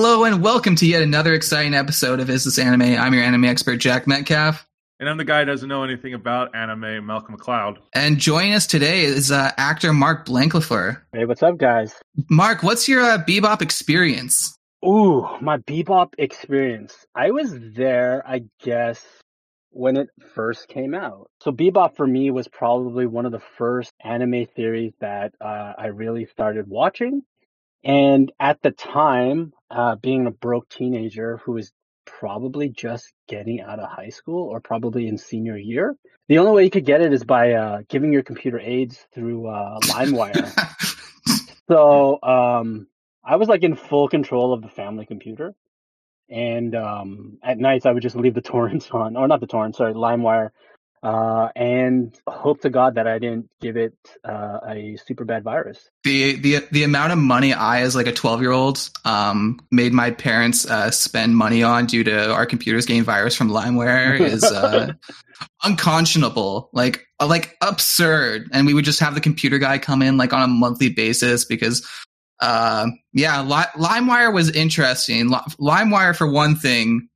Hello and welcome to yet another exciting episode of Is This Anime? I'm your anime expert, Jack Metcalf. And I'm the guy who doesn't know anything about anime, Malcolm McLeod. And joining us today is uh, actor Mark Blanklefleur. Hey, what's up, guys? Mark, what's your uh, bebop experience? Ooh, my bebop experience. I was there, I guess, when it first came out. So bebop for me was probably one of the first anime series that uh, I really started watching. And at the time, uh, being a broke teenager who is probably just getting out of high school or probably in senior year, the only way you could get it is by uh, giving your computer aids through uh, LimeWire. so um, I was like in full control of the family computer. And um, at nights, I would just leave the torrents on, or not the torrents, sorry, LimeWire, uh, and hope to God that I didn't give it uh, a super bad virus. The the the amount of money I, as like a twelve year old, um, made my parents uh, spend money on due to our computers getting virus from LimeWire is uh, unconscionable, like uh, like absurd. And we would just have the computer guy come in like on a monthly basis because. Uh, yeah, Li- LimeWire was interesting. Li- LimeWire, for one thing,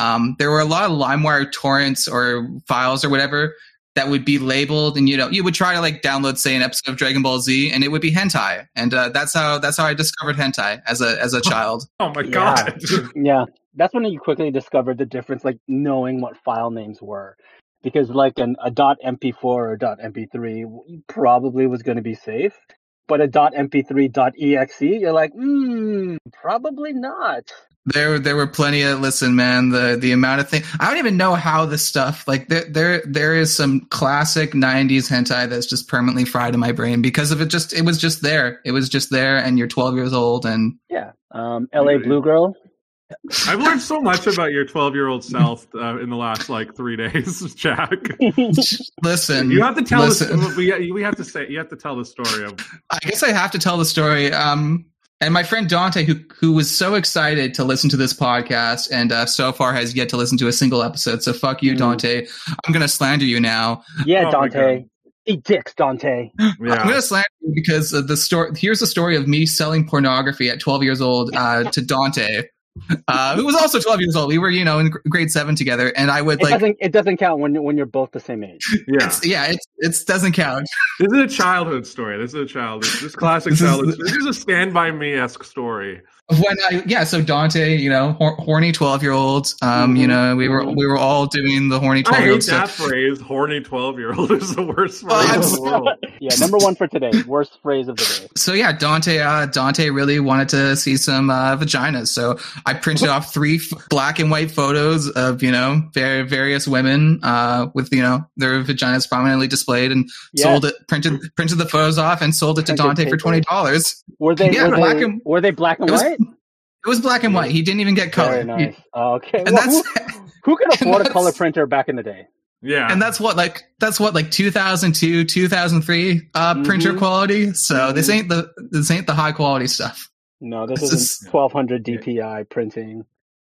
um, there were a lot of LimeWire torrents or files or whatever that would be labeled, and you know, you would try to like download, say, an episode of Dragon Ball Z, and it would be hentai, and uh, that's how that's how I discovered hentai as a as a child. Oh my Yeah. god. yeah, that's when you quickly discovered the difference, like knowing what file names were. Because like an, a .mp4 or .mp3 probably was going to be safe, but a .mp3 .exe, you're like, hmm, probably not. There there were plenty of listen, man. The the amount of thing I don't even know how this stuff like there there there is some classic '90s hentai that's just permanently fried in my brain because of it. Just it was just there. It was just there, and you're 12 years old, and Yeah, um, LA Really? Blue Girl. I've learned so much about your 12 year old self uh, in the last like three days, Jack. listen. You have to tell us. listen. We, we have to say. You have to tell the story of. I guess I have to tell the story. Um, and my friend Dante, who who was so excited to listen to this podcast, and uh, so far has yet to listen to a single episode. So fuck you, Mm. Dante. I'm gonna slander you now. yeah, Oh Dante. Eat dicks, Dante. I'm gonna slander you because of the story. Here's the story of me selling pornography at 12 years old uh, to Dante, uh, who was also 12 years old. We were, you know, in grade seven together, and I would It like. doesn't. It doesn't count when when you're both the same age. Yeah. It's, yeah, it it doesn't count. This is a childhood story. This is a child. This is classic This is- childhood. This is a Stand by Me esque story. When I yeah, so Dante, you know, hor- horny 12 year olds. Um, you Mhm. know, we were we were all doing the horny 12 year hate olds. that phrase. Horny 12 year old is the worst phrase I'm in the world. yeah, number one for today. Worst phrase of the day. So yeah, Dante uh, Dante really wanted to see some uh, vaginas. So I printed off three f- black and white photos of you know var- various women uh, with you know their vaginas prominently displayed, and Yeah. sold it printed printed the photos off and sold it to Printed Dante for twenty dollars. Were they? Yeah, were, black they and- were they black and white? It was black and white. He didn't even get color. Very nice. okay. And Well, that's who, who could afford a color printer back in the day? Yeah. and that's what like that's what like 2002 2003 uh printer Mhm. quality so this Mhm. ain't the this ain't the high quality stuff No, this This isn't is- 1200 DPI printing.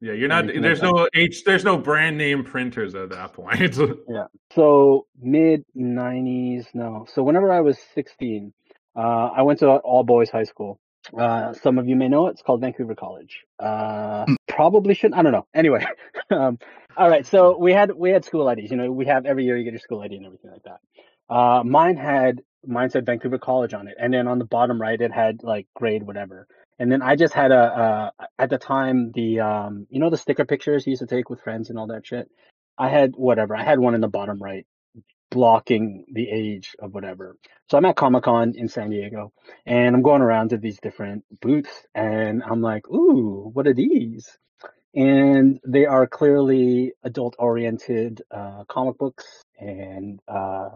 yeah. You're not. There's like no H. There's no brand name printers at that point. Yeah. So mid 90s. No. So whenever I was 16, uh, I went to all boys high school. Uh, some of you may know it. It's called Vancouver College. Uh, probably shouldn't. I don't know. Anyway, um, all right. So we had we had school IDs. You know, we have every year you get your school ID and everything like that. Uh, mine had mine said Vancouver College on it, and then on the bottom right it had like grade whatever. And then I just had a uh, at the time the um, you know the sticker pictures you used to take with friends and all that shit. I had whatever. I had one in the bottom right blocking the age of whatever. So I'm at Comic Con in San Diego and I'm going around to these different booths and I'm like, ooh, what are these? And they are clearly adult oriented uh, comic books and uh,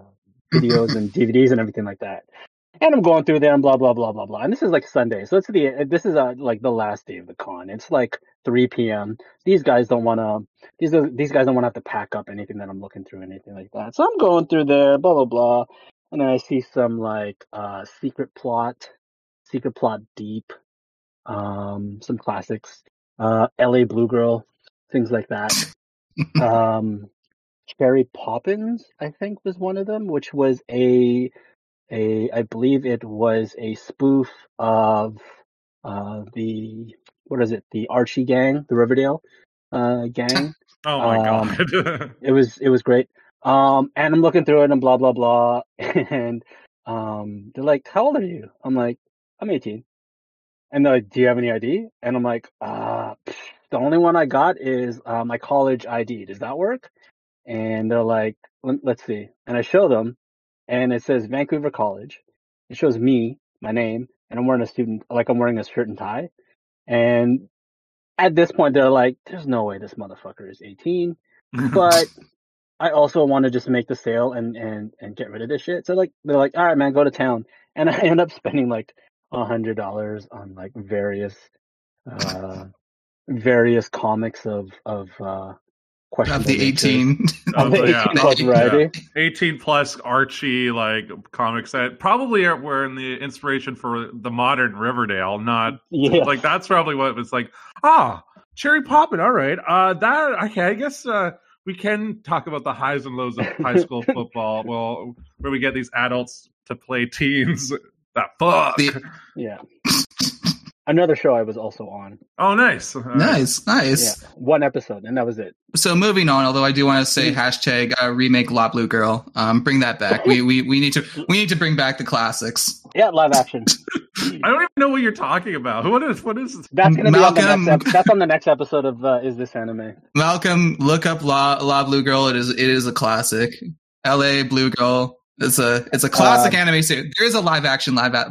videos and DVDs and everything like that. And I'm going through there and blah blah blah blah blah. And this is like Sunday, so it's the this is uh, like the last day of the con. It's like 3 p.m. These guys don't want to these these guys don't want to have to pack up anything that I'm looking through, anything like that. So I'm going through there, blah blah blah, and then I see some like uh secret plot, secret plot deep, um, some classics, uh, L.A. Blue Girl, things like that. um, Cherry Poppins, I think, was one of them, which was a a I believe it was a spoof of uh the what is it? The Archie gang, the Riverdale uh, gang. Oh my Um, god. it was it was great. Um, and I'm looking through it and blah blah blah, and um, they're like, "How old are you?" I'm like, "I'm 18." And they're like, "Do you have any ID?" And I'm like, "Uh, pff, the only one I got is uh, my college ID. Does that work?" And they're like, "Let- "Let's see." And I show them, and it says Vancouver College. It shows me, my name, and I'm wearing a student, like I'm wearing a shirt and tie. And at this point, they're like, "There's no way this motherfucker is 18." but I also want to just make the sale and and and get rid of this shit. So like they're like, all right, man, go to town, and I end up spending like a hundred dollars on like various uh various comics of of uh Of the nature. 18. of the yeah. 18 plus Yeah. variety. 18 plus Archie like comics that probably are, were in the inspiration for the modern Riverdale, not Yeah, like that's probably what it was like. Ah, Cherry Poppin. All right, uh, that okay. I guess uh, we can talk about the highs and lows of high school football. Well, where we get these adults to play teens that fuck. The- yeah. Another show I was also on. oh, nice, All right. nice, nice. Yeah, one episode, and that was it. So moving on, although I do want to say Mm. hashtag uh, remake La Blue Girl. Um, bring that back. We, we we need to we need to bring back the classics. Yeah, live action. I don't even know what you're talking about. What is what is? That's gonna be on the next. Ep- that's on the next episode of uh, Is This Anime? Malcolm, look up La La Blue Girl. It is it is a classic. L.A. Blue Girl. It's a it's a classic Uh, anime series. There is a live action live at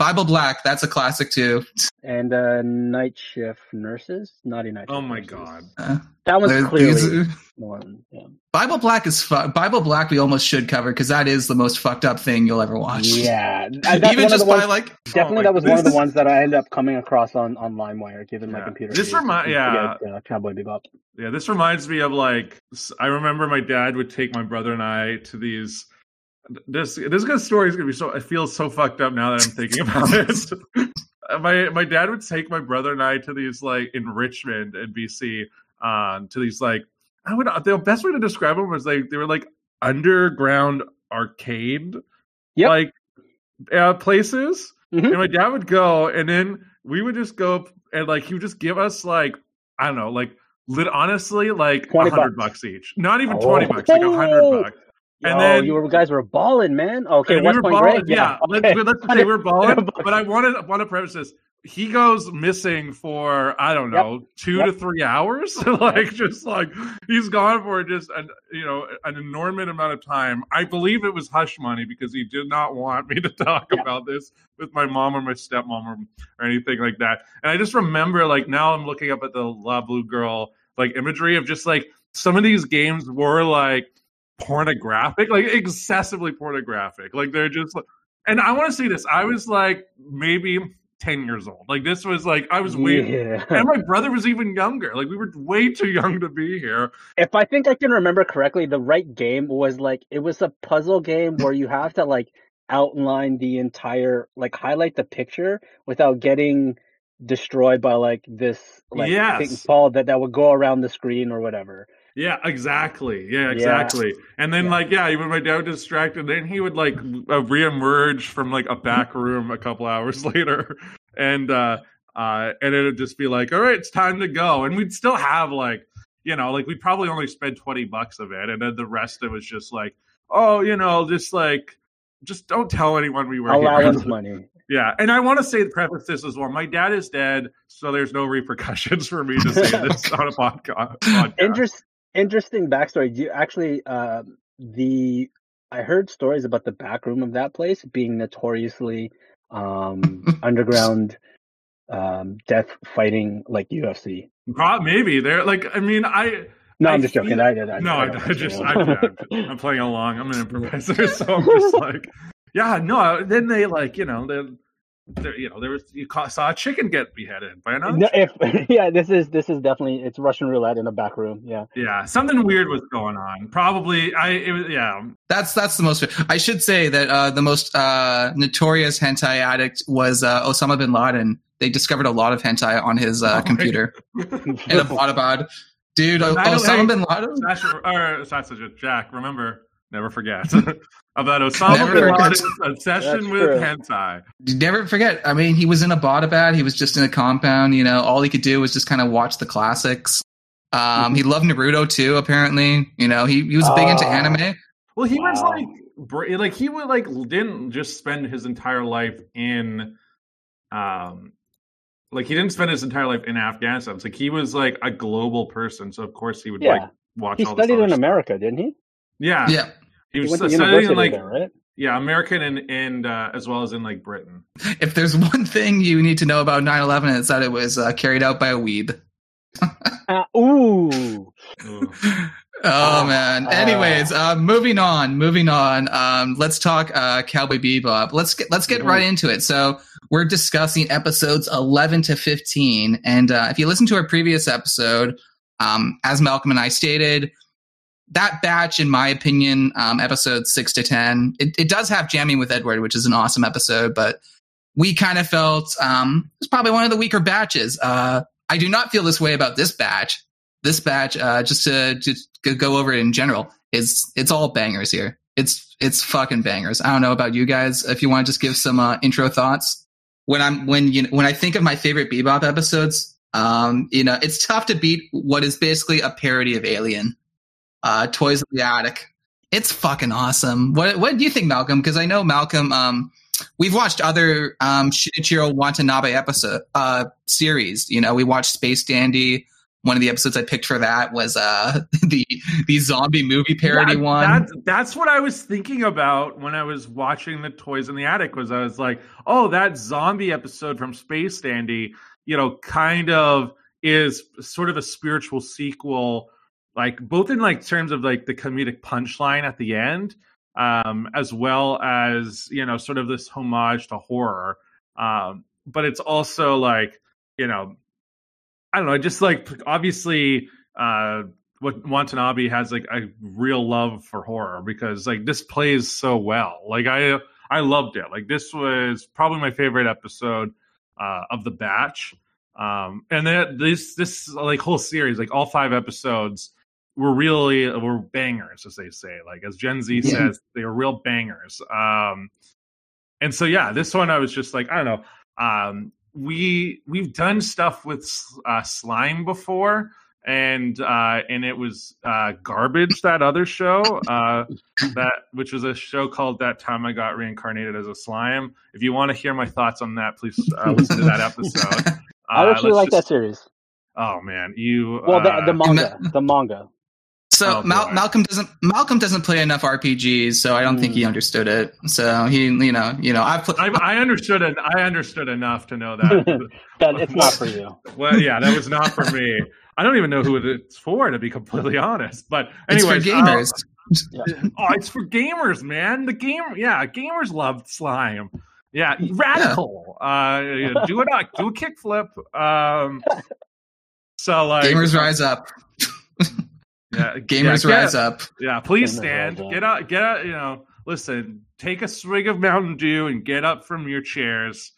Bible Black. That's a classic too. And uh, Night Shift Nurses, Naughty Night. Oh my Nurses. god. Uh, that one's there- clearly these- one. Yeah. Bible Black is fu- Bible Black. We almost should cover because that is the most fucked up thing you'll ever watch. Yeah, that's Even just the ones, by like definitely Oh that was one of the ones that I ended up coming across on on LimeWire, given my computer. This age remi- to yeah. get, uh, Cowboy Bebop. Yeah, this reminds me of like I remember my dad would take my brother and I to these. This this good story is gonna be so. It feels so fucked up now that I'm thinking about it. my my dad would take my brother and I to these like in Richmond in BC, um, to these like I would the best way to describe them was like they were like underground arcade Yep. like uh, places, Mhm. and my dad would go, and then we would just go and like he would just give us like I don't know, like lit honestly like a 20 hundred bucks. bucks each, not even Oh. twenty bucks, like a hundred bucks. Yo, And then- you were, guys were balling, man. Oh, okay, And we were balling, Grade. yeah. okay. Let's, let's say we we're balling, but I wanted want to preface this. He goes missing for I don't Yep. know two Yep. to three hours, like just like he's gone for just an you know an enormous amount of time. I believe it was hush money because he did not want me to talk Yeah. about this with my mom or my stepmom or, or anything like that. And I just remember like now I'm looking up at the La Blue Girl like imagery of just like some of these games were like pornographic, like excessively pornographic. Like they're just like, and I want to see this. I was like maybe 10 years old. Like this was like, I was way, Yeah. and my brother was even younger. Like we were way too young to be here. if I think I can remember correctly, the right game was like it was a puzzle game where you have to like outline the entire like highlight the picture without getting destroyed by like this like Yes. thing called that that would go around the screen or whatever. Yeah, exactly. Yeah, Yeah. exactly. And then Yeah. like, yeah, even my dad would distracted, then he would like uh, reemerge from like a back room a couple hours later, and uh, uh, and it'd just be like, all right, it's time to go, and we'd still have like, you know, like we'd probably only spend twenty bucks of it, and then the rest of it was just like, oh, you know, just like. Just don't tell anyone we were Allowance here. money. Yeah, and I want to say the preface this as well. My dad is dead, so there's no repercussions for me to say this on a podca- podcast. Interest, interesting backstory. Do you actually um the I heard stories about the back room of that place being notoriously um underground um death fighting like UFC. Pro- maybe they're like. I mean, I No, I I'm just joking. feel- I, I, I, no, I, I, I just, I, I'm playing along. I'm an improviser, so I'm just like, yeah, no. Then they like, you know, they, they you know, there was you saw a chicken get beheaded by another. No, if yeah, this is this is definitely it's Russian roulette in a back room. Yeah, Yeah, something weird was going on. Probably, I it was yeah. That's that's the most. I should say that uh, the most uh, notorious hentai addict was uh, Osama bin Laden. They discovered a lot of hentai on his Oh uh, my computer in Abbottabad. Dude, But O- by Osama bin Laden. Sasha or Sasha Jack, remember Never forget about Osama Never bin forget. Laden's obsession That's with true. hentai. You never forget. I mean, he was in Abbottabad. He was just in a compound. You know, all he could do was just kind of watch the classics. Um, he loved Naruto too. Apparently, you know, he, he was big into Oh. anime. Well, he was like, br- like he would like didn't just spend his entire life in, um, like he didn't spend his entire life in Afghanistan. It's like he was like a global person, so of course he would Yeah. like watch. He all this studied other in stuff. America, didn't he? Yeah, Yeah. He He was went studying in like there, right? yeah, American and and uh, as well as in like Britain. If there's one thing you need to know about 9/11, it's that it was uh, carried out by a weeb. Uh, ooh. Ugh. Oh man. Ah. Anyways, uh, moving on. Moving on. Um, let's talk uh, Cowboy Bebop. Let's get let's get right into it. So we're discussing episodes 11 to 15, and uh, if you listen to our previous episode, um, as Malcolm and I stated, that batch, in my opinion, um, episodes six to 10, it, it does have jamming with Edward, which is an awesome episode, but we kind of felt um, it was probably one of the weaker batches. Uh, I do not feel this way about this batch this batch, uh, just to just go- over it in general, is it's all bangers here. It's it's fucking bangers. I don't know about you guys. If you want to just give some uh, intro thoughts, when I'm when you when I think of my favorite Bebop episodes, um, you know, it's tough to beat what is basically a parody of Alien, uh, Toys of the Attic. It's fucking awesome. What what do you think, Malcolm? Because I know Malcolm. Um, we've watched other um, Shinichiro Watanabe episode uh, series. You know, we watched Space Dandy one of the episodes I picked for that was uh the the zombie movie parody That- one. That's, that's what I was thinking about when I was watching the Toys in the Attic. Was I was like, oh, that zombie episode from Space Dandy, you know, kind of is sort of a spiritual sequel, like both in like terms of like the comedic punchline at the end, um, as well as you know, sort of this homage to horror. Um, but it's also like, you know, I don't know, just like obviously uh what Watanabe has like a real love for horror because like this plays so well. Like I I loved it. Like this was probably my favorite episode uh of the batch. Um and then this this like whole series, like all five episodes were really were bangers as they say. Like as Gen Z Yeah. says, they were real bangers. Um and so yeah, this one I was just like, I don't know. Um we we've done stuff with uh, slime before and uh and it was uh garbage that other show uh that which was a show called that time i got reincarnated as a slime if you want to hear my thoughts on that please uh, listen to that episode uh, I actually let's like that series. oh man you Well, uh, the, the manga, the manga. So Oh, Mal- Malcolm doesn't Malcolm doesn't play enough RPGs, so I don't think he Mm. understood it. So he, you know, you know, I've put. I, I understood it i understood enough to know that That it's not for you. well yeah that was not for me i don't even know who it's for to be completely honest but it's anyway for gamers. Oh, it's for gamers, man. The game, yeah, gamers love slime. Yeah, radical. Uh, do it, do a kickflip. Um, so like gamers rise up. yeah, Gamers yeah, rise up. Yeah, please stand. Get up. Get up. You know, listen. Take a swig of Mountain Dew and get up from your chairs.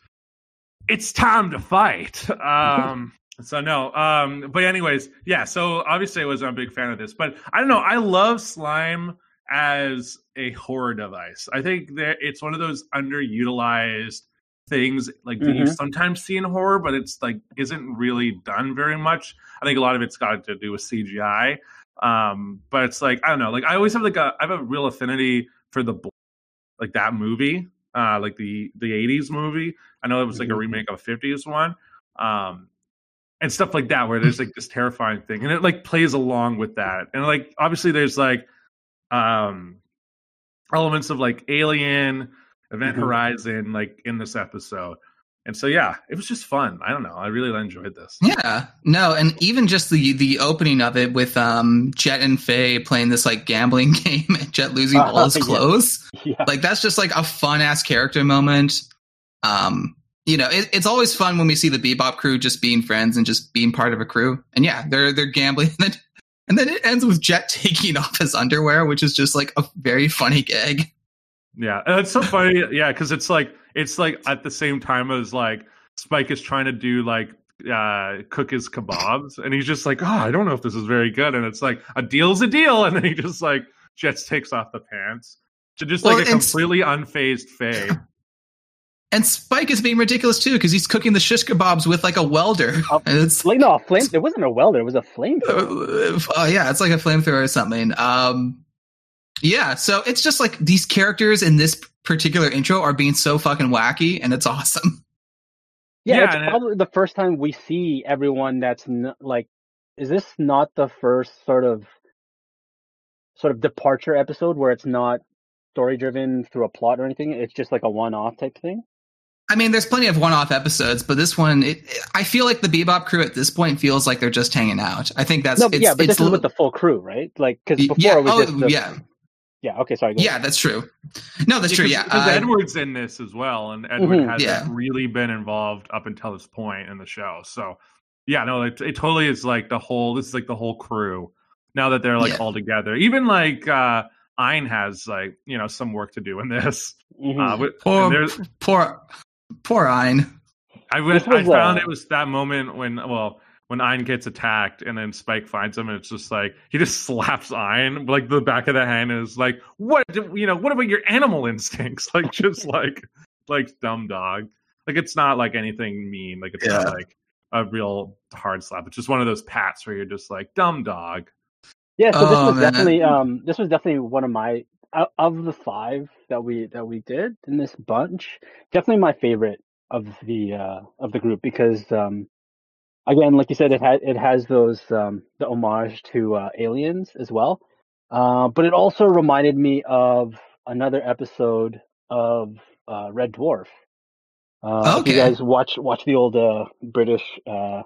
It's time to fight. Um. So no, um, but anyways, yeah. So obviously, I wasn't a big fan of this, but I don't know. I love slime as a horror device. I think that it's one of those underutilized things, like that you Mhm. sometimes see in horror, but it's like isn't really done very much. I think a lot of it's got to do with CGI. Um, but it's like I don't know. Like I always have like a I have a real affinity for the like that movie, uh, like the the '80s movie. I know it was like a Mhm. remake of a '50s one. Um, and stuff like that where there's like this terrifying thing and it like plays along with that and like obviously there's like um elements of like alien event Mhm. horizon like in this episode and so yeah it was just fun i don't know i really enjoyed this Yeah, no, and even just the the opening of it with um Jet and Faye playing this like gambling game and Jet losing Uh, all his yeah. clothes. Yeah. like that's just like a fun ass character moment. Um, you know, it, it's always fun when we see the Bebop crew just being friends and just being part of a crew. And yeah, they're they're gambling, and then and then it ends with Jet taking off his underwear, which is just like a very funny gag. yeah and it's so funny yeah because it's like it's like at the same time as like spike is trying to do like uh cook his kebabs and he's just like oh i don't know if this is very good and it's like a deal's a deal and then he just like Jets takes off the pants to just Well, like a and completely unfazed Faye. And Spike is being ridiculous too because he's cooking the shish kebabs with like a welder. Oh, it's Like no, a flame. It wasn't a welder. It was a flamethrower. uh, yeah, it's like a flamethrower or something. Um, yeah, so it's just like these characters in this particular intro are being so fucking wacky, and it's awesome. Yeah, Yeah, it's and it- probably the first time we see everyone that's n- like. Is this not the first sort of sort of departure episode where it's not story driven through a plot or anything? It's just like a one off type thing. I mean, there's plenty of one-off episodes, but this one, it, I feel like the Bebop crew at this point feels like they're just hanging out. I think that's no, but it's, yeah, but it's this is li- with the full crew, right? Like because before yeah, it was oh, just the, yeah, yeah. Okay, sorry. Go yeah, that's true. No, that's true. Yeah, because uh, Edward's in this as well, and Edward Mhm. hasn't Yeah. really been involved up until this point in the show. So, yeah, no, it, it totally is like the whole. This is like the whole crew now that they're like Yeah. all together. Even like uh Ein has like you know some work to do in this. Mhm. Uh, with, Poor- and there's, poor, poor Ein. I was, I found uh, it was that moment when well when Ein gets attacked and then Spike finds him and it's just like he just slaps Ein like the back of the hand is like what do- you know what about your animal instincts like just like like dumb dog like it's not like anything mean like it's Yeah. not like a real hard slap it's just one of those pats where you're just like dumb dog Yeah, so this Oh, was man. definitely um this was definitely one of my of- of the five that we that we did in this bunch, definitely my favorite of the uh of the group because um again, like you said, it had it has those um the homage to uh, aliens as well. Uh, but it also reminded me of another episode of uh, Red Dwarf. Uh, If you guys watch watch the old uh, British uh,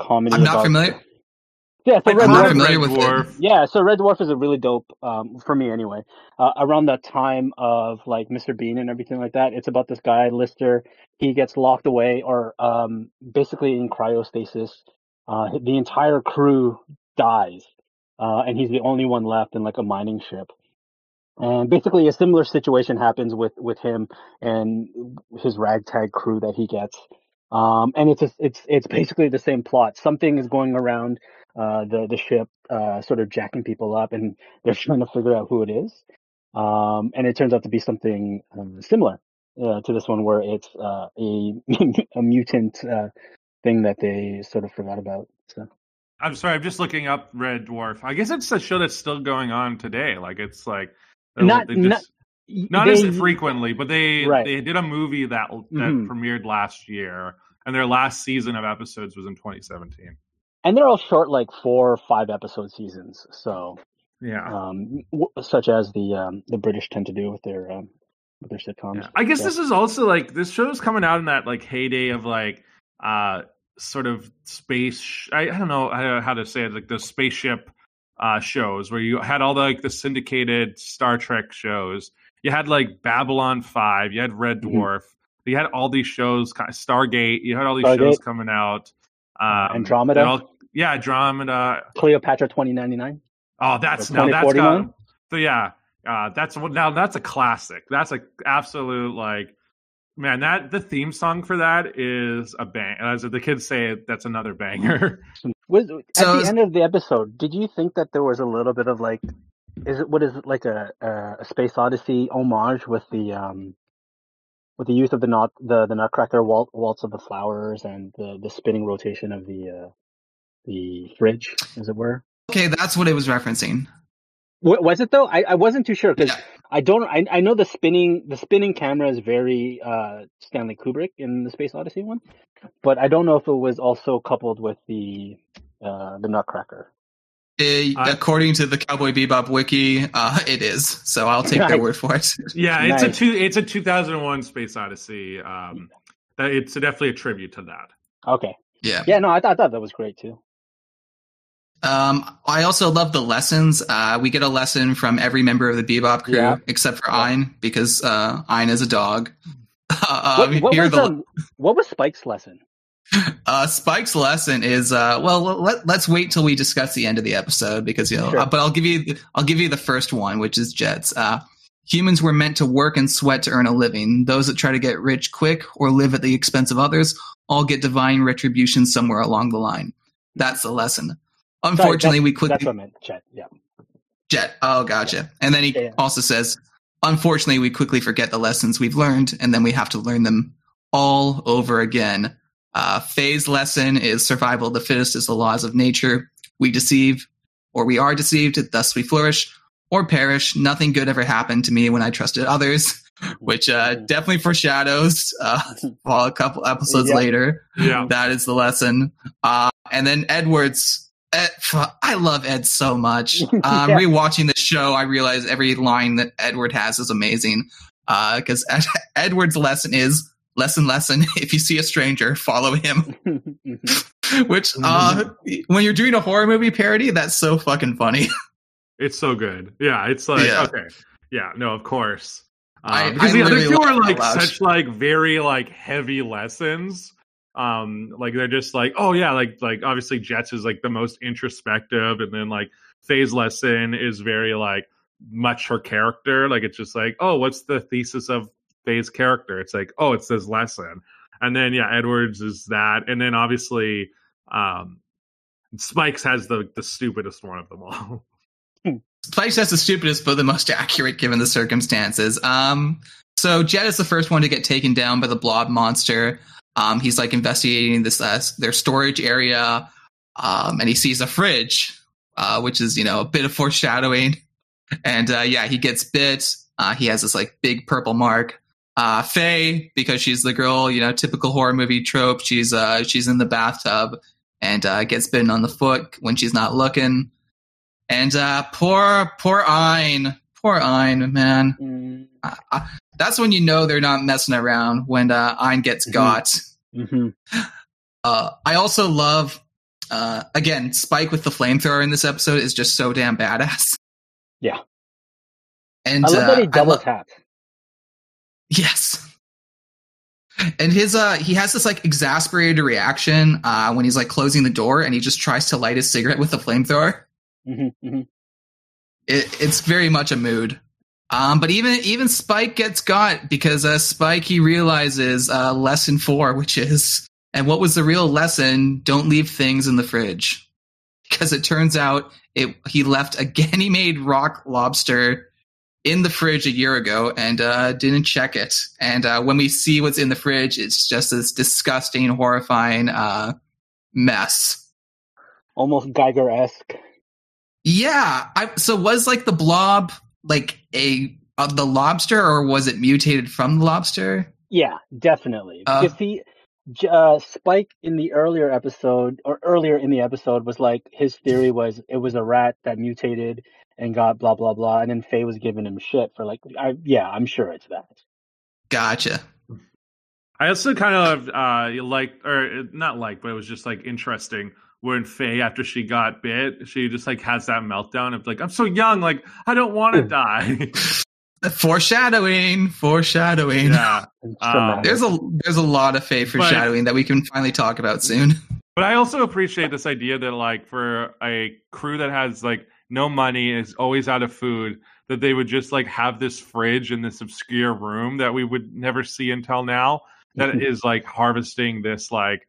comedy. I'm not about- familiar. Yeah, so Red Dwarf Red. Dwarf. yeah, so Red Dwarf is a really dope um, for me anyway. Uh, around that time of like Mr. Bean and everything like that, it's about this guy Lister. He gets locked away, or um, basically in cryostasis. Uh, the entire crew dies, uh, and he's the only one left in like a mining ship. And basically, a similar situation happens with with him and his ragtag crew that he gets. Um, and it's a, it's it's basically the same plot. Something is going around uh, the the ship, uh, sort of jacking people up, and they're trying to figure out who it is. Um, and it turns out to be something um, similar uh, to this one, where it's uh, a a mutant uh, thing that they sort of forgot about. So I'm sorry I'm just looking up Red Dwarf I guess it's a show that's still going on today like it's like Not- they not- not They- as frequently, but they Right. they did a movie that that Mhm. premiered last year, and their last season of episodes was in 2017. And they're all short, like four or five episode seasons. So Yeah, um, w- such as the um, the British tend to do with their um, with their sitcoms. yeah. I guess So- this is also like this show's coming out in that like heyday of like uh sort of space. Sh- I, I don't know how, how to say it, like the spaceship uh shows where you had all the like the syndicated Star Trek shows. You had like Babylon Five. You had Red Mhm. Dwarf. You had all these shows, Stargate. You had all these Stargate. shows coming out. Um, Andromeda. and all- yeah, Andromeda. Cleopatra twenty ninety nine. Oh, that's now that's got so yeah. Uh, that's what now that's a classic. That's a absolute like man. That the theme song for that is a bang. As the kids say, that's another banger. Was, So at the end of the episode, did you think that there was a little bit of like, is it what is it like a, a, a space odyssey homage with the um, with the use of the nut the the Nutcracker walt, waltz of the flowers and the the spinning rotation of the uh, the fridge, as it were? Okay, that's what it was referencing. W- was it though? I, I wasn't too sure because Yeah. I don't. I, I know the spinning the spinning camera is very uh, Stanley Kubrick in the Space Odyssey one, but I don't know if it was also coupled with the uh, the Nutcracker. Uh, I- according to the Cowboy Bebop wiki, uh, it is. So I'll take their word for it. yeah, it's a two. It's a 2001 Space Odyssey. Um, that it's definitely a tribute to that. Okay. Yeah. Yeah. No, I thought I thought that was great too. Um, I also love the lessons. Uh, we get a lesson from every member of the Bebop crew Yeah. except for Ein because uh, Ein is a dog. Uh, what, what was the um, what was Spike's lesson? uh, Spike's lesson is uh, well. Let, let's wait till we discuss the end of the episode because you know. Sure. uh, but I'll give you the, I'll give you the first one, which is Jets. Uh, humans were meant to work and sweat to earn a living. Those that try to get rich quick or live at the expense of others all get divine retribution somewhere along the line. That's the lesson. Sorry, Unfortunately, we quickly That's what I meant, Chet. Yeah. Jet. Oh, gotcha. And then he Yeah. also says, unfortunately, we quickly forget the lessons we've learned, and then we have to learn them all over again. Uh, Faye's lesson is survival of the fittest is the laws of nature. We deceive, or we are deceived, thus we flourish, or perish. Nothing good ever happened to me when I trusted others, which uh, definitely foreshadows uh, well, a couple episodes Yeah. later. Yeah. That is the lesson. Uh, and then Edwards. Ed, I love Ed so much. Um, Yeah. Rewatching the show, I realize every line that Edward has is amazing. Because Ed, Edward's lesson is lesson, lesson. If you see a stranger, follow him. Which, uh, when you're doing a horror movie parody, that's so fucking funny. It's so good. Yeah, it's like Yeah. okay. Yeah, no, of course. Um, I- because I the other two are like such like very like heavy lessons. Um, like they're just like, oh yeah, like like obviously Jets is like the most introspective, and then like Faye's lesson is very like much her character. Like it's just like, oh, what's the thesis of Faye's character? It's like, oh, it's this lesson. And then yeah, Edwards is that, and then obviously um Spikes has the the stupidest one of them all. Spike has the stupidest but the most accurate given the circumstances. Um, so Jet is the first one to get taken down by the blob monster. Um, he's like investigating this uh, their storage area, um, and he sees a fridge, uh, which is you know a bit of foreshadowing. And uh, yeah, he gets bit. Uh, he has this like big purple mark. Uh, Faye, because she's the girl, you know, typical horror movie trope. She's uh, she's in the bathtub and uh, gets bitten on the foot when she's not looking. And uh, poor, poor Ein, poor Ein, man. Mm, that's when you know they're not messing around when uh, Ein gets Mhm. got. mhm. Uh, I also love, uh, again, Spike with the flamethrower in this episode is just so damn badass. Yeah. And I love uh, that he double lo- tapped. Yes. And his uh he has this like exasperated reaction uh when he's like closing the door and he just tries to light his cigarette with the flamethrower. Mhm, mhm. It, it's very much a mood. Um but even even Spike gets got because uh Spike he realizes uh lesson 4 which is and what was the real lesson don't leave things in the fridge. Because it turns out it he left a Ganymede rock lobster in the fridge a year ago and uh, didn't check it. And uh, when we see what's in the fridge, it's just this disgusting, horrifying uh, mess. Almost Giger esque. Yeah. I, so was like the blob like a uh, the lobster, or was it mutated from the lobster? Yeah, definitely. Uh. because he, uh, Spike in the earlier episode or earlier in the episode was like his theory was it was a rat that mutated and got blah blah blah, and then Faye was giving him shit for like, I yeah, I'm sure it's that. Gotcha. I also kind of uh like or not like, but it was just like interesting when Faye after she got bit, she just like has that meltdown of like, I'm so young, like I don't want to die. Foreshadowing, foreshadowing. yeah. Um. There's a there's a lot of fake foreshadowing that we can finally talk about soon. But I also appreciate this idea that like for a crew that has like no money is always out of food, that they would just like have this fridge in this obscure room that we would never see until now that is like harvesting this like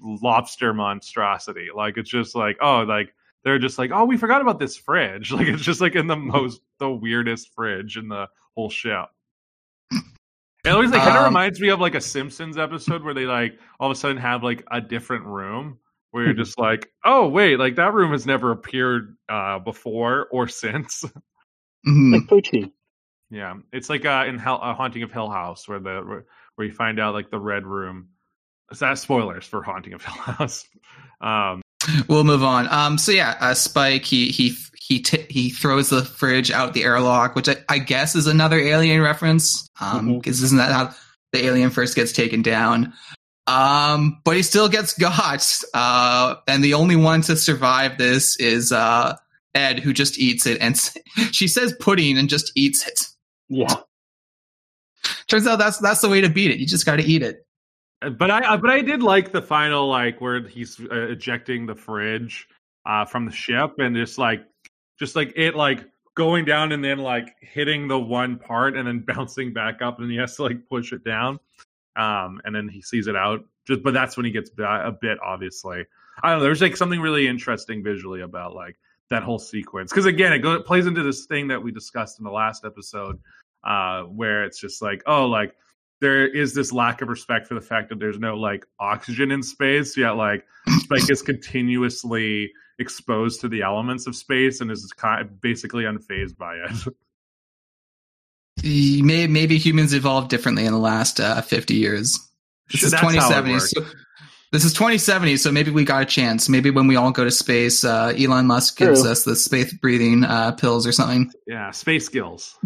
lobster monstrosity. Like it's just like, oh, like they're just like, oh, we forgot about this fridge. Like it's just like in the most the weirdest fridge in the whole ship. It always like kind of Um, reminds me of like a Simpsons episode where they like all of a sudden have like a different room where you're just like, oh wait, like that room has never appeared uh before or since. Mhm. like Poochie. yeah, it's like uh in Hell, uh, Haunting of Hill House where the where, where you find out like the red room. Is that spoilers for Haunting of Hill House? Um, We'll move on. Um, so yeah, uh, Spike he he he t- he throws the fridge out the airlock, which I, I guess is another alien reference. Um, Mhm. because isn't that how the alien first gets taken down? Um, but he still gets got. Uh, and the only one to survive this is uh Ed, who just eats it, and she says pudding and just eats it. Yeah, Turns out that's that's the way to beat it. You just got to eat it. But I but I did like the final like where he's uh, ejecting the fridge uh from the ship and just like just like it like going down and then like hitting the one part and then bouncing back up and he has to like push it down um and then he sees it out. Just but that's when he gets a bit obviously. I don't know there's like something really interesting visually about like that whole sequence. Because again it, go, it plays into this thing that we discussed in the last episode uh where it's just like oh like there is this lack of respect for the fact that there's no like oxygen in space yet like spike is continuously exposed to the elements of space and is kind of basically unfazed by it Maybe, maybe humans evolved differently in the last uh, 50 years. This is That's how it 2070. So, this is 2070, so maybe we got a chance. Maybe when we all go to space, uh, Elon Musk gives True. us the space breathing uh, pills or something. yeah space skills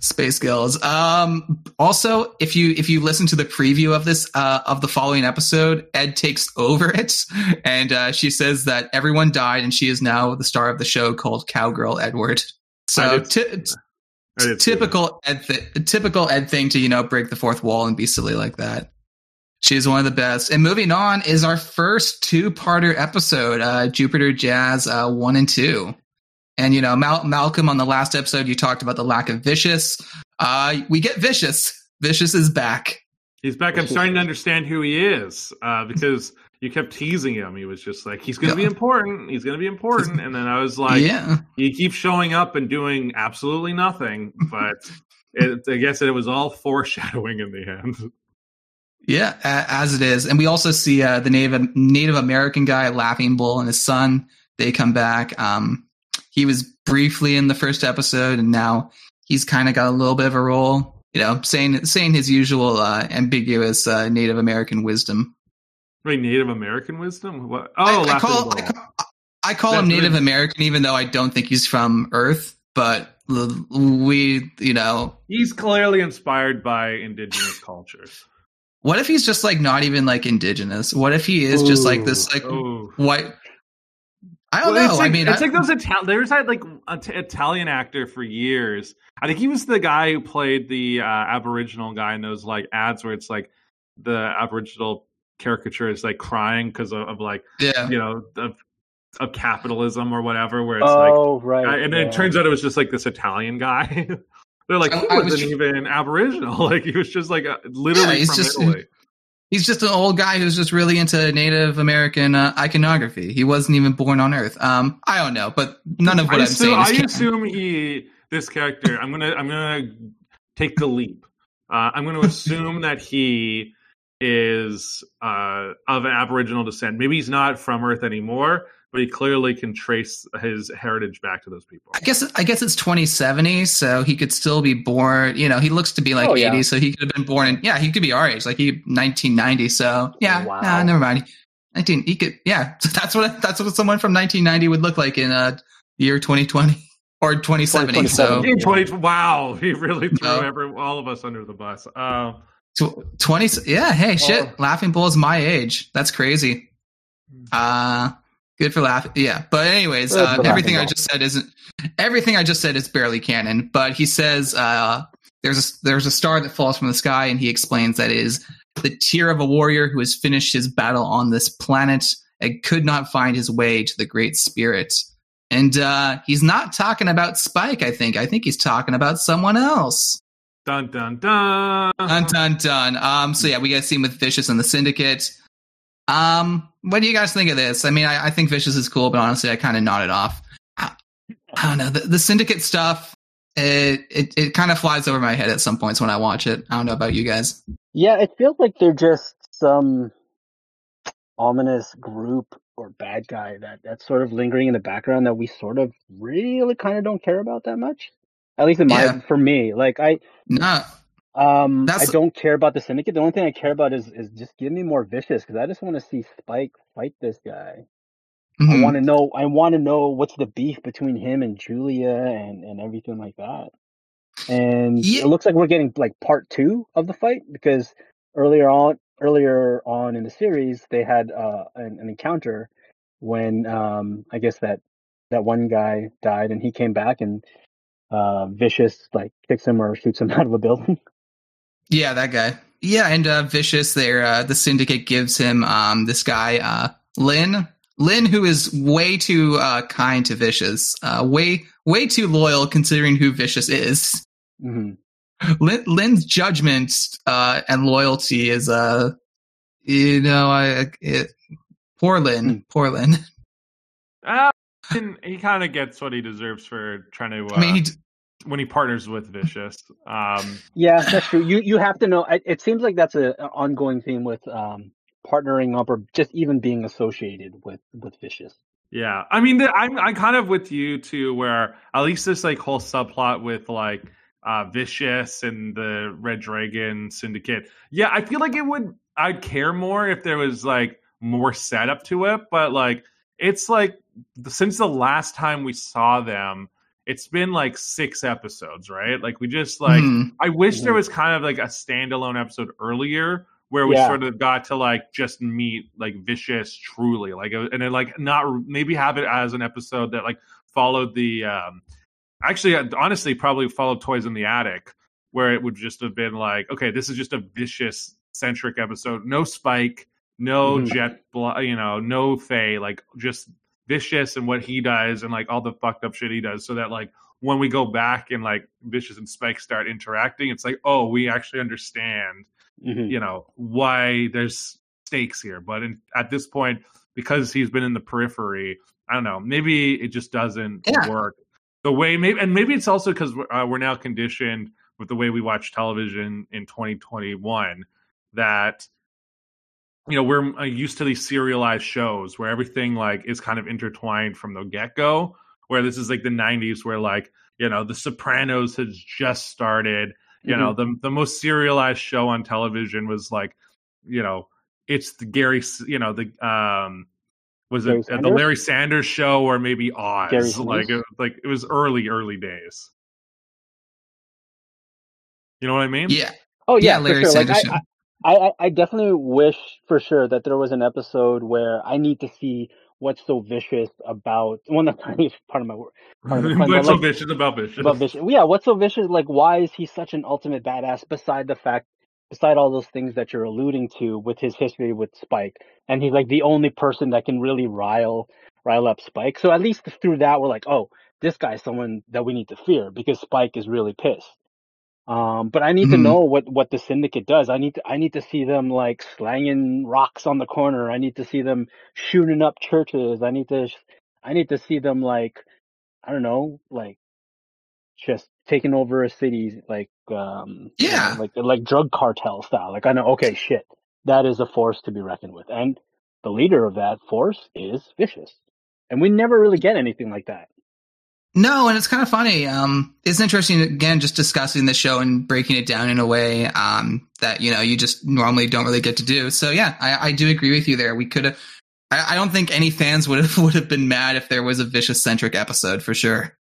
Space skills. Um, also, if you if you listen to the preview of this uh, of the following episode, Ed takes over it, and uh, she says that everyone died, and she is now the star of the show called Cowgirl Edward. So did- ti- I did see that. typical Ed th- typical Ed thing to you know break the fourth wall and be silly like that. She's one of the best. And moving on is our first two-parter episode, uh, Jupiter Jazz uh, one and two. And you know, Mal- Malcolm on the last episode, you talked about the lack of vicious. Uh, we get vicious. Vicious is back. He's back. I'm starting to understand who he is uh, because you kept teasing him. He was just like, he's going to be important. He's going to be important. And then I was like, yeah, he keeps showing up and doing absolutely nothing. But it, I guess it was all foreshadowing in the end. yeah, as it is. And we also see uh, the Native Native American guy, Laughing Bull, and his son. They come back. Um, he was briefly in the first episode, and now he's kind of got a little bit of a role. You know, saying saying his usual uh, ambiguous uh, Native American wisdom. Wait, Native American wisdom? What? Oh, I, Laughing call, I call I call him Native really- American, even though I don't think he's from Earth. But we, you know, He's clearly inspired by indigenous cultures. what if he's just like not even like indigenous? What if he is just like this like Oh. white? I don't Well, know. It's like, I mean, it's I- like those Italian. There's that like an Italian actor for years. I think he was the guy who played the uh, Aboriginal guy in those like ads where it's like the Aboriginal caricature is like crying because of, of like yeah. you know of, of capitalism or whatever. Where it's like, oh, right. I- and yeah. it turns out it was just like this Italian guy. They're like I- he I wasn't was- even Aboriginal. Like he was just like a, literally Yeah, he's from just- Italy. He's just an old guy who's just really into Native American uh, iconography. He wasn't even born on Earth. Um, I don't know, but none of what I I'm assume, saying is I assume he this character. I'm gonna I'm gonna take the leap. Uh, I'm gonna assume that he is uh, of Aboriginal descent. Maybe he's not from Earth anymore, but he clearly can trace his heritage back to those people. I guess I guess it's 2070, so he could still be born. You know, he looks to be like Oh, 80, yeah. so he could have been born in. Yeah, he could be our age, like he 1990. So yeah, Wow. nah, never mind. 19. He could. Yeah, that's what that's what someone from 1990 would look like in uh year 2020 or 2070. So 2070. In 20, wow, he really threw No. every, all of us under the bus. Uh, 20. Yeah, hey, shit. Oh. Laughing Bull is my age. That's crazy. Uh good for laugh. Yeah, but anyways, uh, everything I just said isn't everything I just said is barely canon. But he says uh, there's a, there's a star that falls from the sky, and he explains that it is the tear of a warrior who has finished his battle on this planet and could not find his way to the Great Spirit. And uh, he's not talking about Spike. I think. I think he's talking about someone else. dun dun dun. Dun dun dun. Um. So yeah, we got a scene with Vicious and the Syndicate. Um. What do you guys think of this? I mean, I, I think Vicious is cool, but honestly, I kind of nodded off. I, I don't know the, the Syndicate stuff. It it it kind of flies over my head at some points when I watch it. I don't know about you guys. Yeah, it feels like they're just some ominous group or bad guy that that's sort of lingering in the background that we sort of really kind of don't care about that much. At least in my Yeah. for me, like I No. Um That's- I don't care about the syndicate. The only thing I care about is is just give me more vicious because I just want to see Spike fight this guy. I Mhm. want to know. I want to know what's the beef between him and Julia and and everything like that. And Yeah. it looks like we're getting like part two of the fight because earlier on, earlier on in the series, they had uh, an, an encounter when um, I guess that that one guy died and he came back and uh, vicious like kicks him or shoots him out of a building. Yeah, that guy. Yeah, and uh, Vicious there, uh, the Syndicate gives him um, this guy, uh, Lin. Lin, who is way too uh, kind to Vicious, uh, way way too loyal considering who Vicious is. hmm Lin, Lin's judgment uh, and loyalty is, uh, you know, I it, poor Lin, Hmm. poor Lin. Ah, And he kind of gets what he deserves for trying to. Uh, I mean, he, d- when he partners with Vicious. Um, Yeah, that's true. You you have to know. It, it seems like that's a, an ongoing theme with um, partnering up or just even being associated with with Vicious. yeah, I mean, the, I'm I'm kind of with you too, where at least this like whole subplot with like uh Vicious and the Red Dragon Syndicate. Yeah, I feel like it would. I'd care more if there was like more setup to it, but like it's like since the last time we saw them. It's been like six episodes, right? Like we just like hmm. I wish there Mhm. was kind of like a standalone episode earlier where we Yeah. sort of got to like just meet like vicious truly like uh, and then like not maybe have it as an episode that like followed the um actually uh, honestly probably followed toys in the attic where it would just have been like okay this is just a vicious centric episode no spike no Mhm. jet bl- you know no Faye, like just vicious and what he does and like all the fucked up shit he does so that like when we go back and like vicious and spike start interacting it's like oh we actually understand Mhm. you know why there's stakes here but in, at this point because he's been in the periphery i don't know maybe it just doesn't Yeah. work the way maybe and maybe it's also because we're, uh, we're now conditioned with the way we watch television in 2021 that you know we're uh, used to these serialized shows where everything like is kind of intertwined from the get-go where this is like the 90s where like you know the sopranos has just started. You know the the most serialized show on television was like you know it's the gary you know the um was Larry it the larry sanders? Show or maybe oz? Gary like it, like it was early early days. You know what i mean? Mm-hmm. yeah, Oh yeah, Yeah, Larry sure. Like, Sanders I, I, I, I definitely wish for sure that there was an episode where I need to see what's so vicious about. Well, not part of my word. Part of crime, but what's so like- vicious about vicious about vicious. Yeah, what's so vicious? Like, why is he such an ultimate badass? Beside the fact, beside all those things that you're alluding to with his history with Spike, and he's like the only person that can really rile rile up Spike. So at least through that, we're like, oh, this guy's someone that we need to fear because Spike is really pissed. Um, but I need to Mhm. know what what the syndicate does. I need to I need to see them like slanging rocks on the corner. I need to see them shooting up churches. I need to I need to see them like I don't know, like just taking over a city like um you know, Yeah. like like drug cartel style. Like I know okay shit. That is a force to be reckoned with. And the leader of that force is vicious. And we never really get anything like that. No, and it's kind of funny. Um, it's interesting again, just discussing the show and breaking it down in a way um, that you know you just normally don't really get to do. So yeah, I, I do agree with you there. We could have. I, I don't think any fans would have would have been mad if there was a vicious centric episode for sure.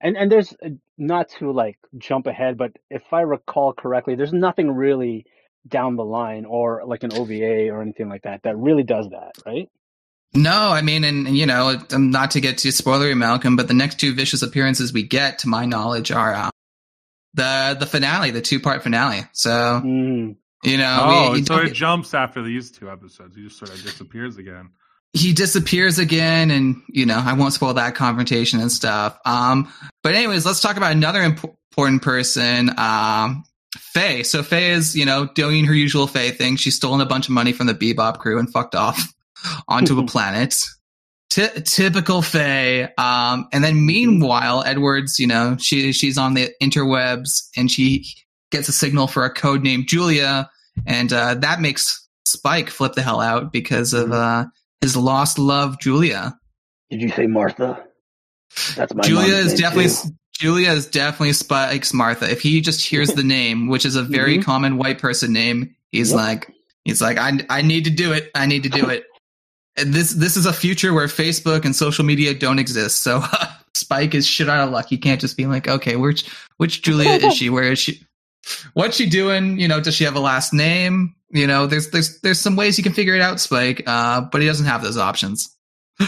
And and there's uh, not to like jump ahead, but if I recall correctly, there's nothing really down the line or like an OVA or anything like that that really does that, right? No, I mean, and, and, you know, um, not to get too spoilery, Malcolm, but the next two vicious appearances we get, to my knowledge, are uh, the the finale, the two part finale. So Mm. you know, oh we, so it jumps after these two episodes. He just sort of disappears again. He disappears again and you know i won't spoil that confrontation and stuff. Um but anyways let's talk about another imp- important person um faye. So faye is you know doing her usual faye thing. She's stolen a bunch of money from the bebop crew and fucked off onto a planet Ty- typical faye um and then meanwhile edwards you know she she's on the interwebs and she gets a signal for a code named julia and uh that makes spike flip the hell out because of uh his lost love, Julia. Did you say Martha? That's my Julia is definitely too. Julia is definitely Spike's Martha. If he just hears the name, which is a very Mhm. common white person name, he's Yep. like, he's like, I, I need to do it. I need to do it. This, this is a future where Facebook and social media don't exist. So Spike is shit out of luck. He can't just be like, okay, which, which Julia is she? Where is she? What's she doing? You know, does she have a last name? You know, there's, there's, there's some ways you can figure it out, Spike. Uh, but he doesn't have those options.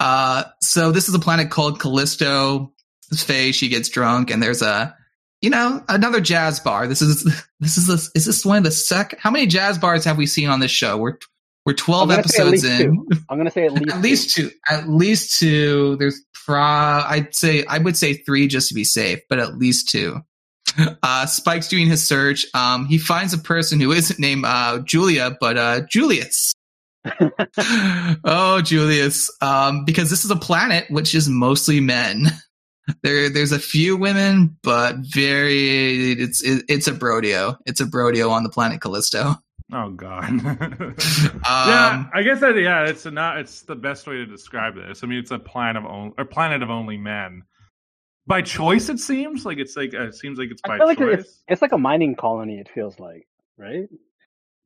Uh, so this is a planet called Callisto. Faye, she gets drunk, and there's a, you know, another jazz bar. This is this is this, is this one of the sec? How many jazz bars have we seen on this show? We're we're twelve gonna say at episodes in. two. I'm gonna say at least At least two. At least two. There's pro. I'd say I would say three just to be safe, but at least two. Uh, Spike's doing his search. Um, he finds a person who isn't named uh, Julia, but uh, Julius. oh, Julius, um, because this is a planet which is mostly men. There, there's a few women, but very, it's it, it's a brodeo. It's a brodeo on the planet Callisto. Oh God. um, yeah, I guess that yeah, it's not. It's the best way to describe this. I mean, it's a planet of only, a planet of only men. By choice, it seems like it's like it seems like it's by like choice. It's, it's like a mining colony. It feels like, right?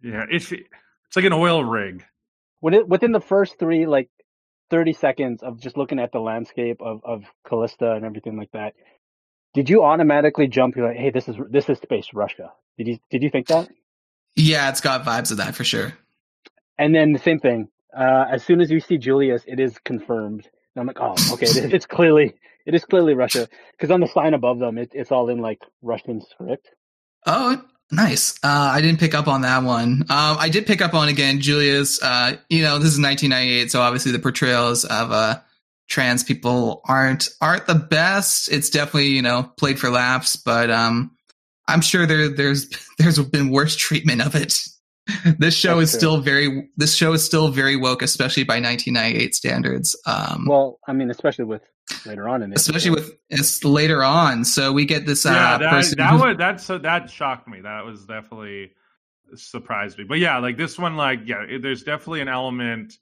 Yeah, it's it's like an oil rig. Within the first three like thirty seconds of just looking at the landscape of of Callisto and everything like that, did you automatically jump? You're like, hey, this is this is space Russia. Did you did you think that? Yeah, it's got vibes of that for sure. And then the same thing. Uh, as soon as you see Julius, it is confirmed. And I'm like, oh, okay, it's clearly it is clearly Russia because on the sign above them, it, it's all in like Russian script. Oh, nice. Uh, I didn't pick up on that one. Um, I did pick up on again, Julius. Uh, you know, this is 1998, so obviously the portrayals of uh, trans people aren't aren't the best. It's definitely you know played for laughs, but um, I'm sure there there's there's been worse treatment of it. this show That's is true. still very this show is still very woke, especially by 1998 standards. Um, well, I mean, especially with later on in it, especially with it's later on. So we get this. Uh, that, person that was that's that shocked me. That was definitely surprised me. But yeah, like this one, like yeah, it, there's definitely an element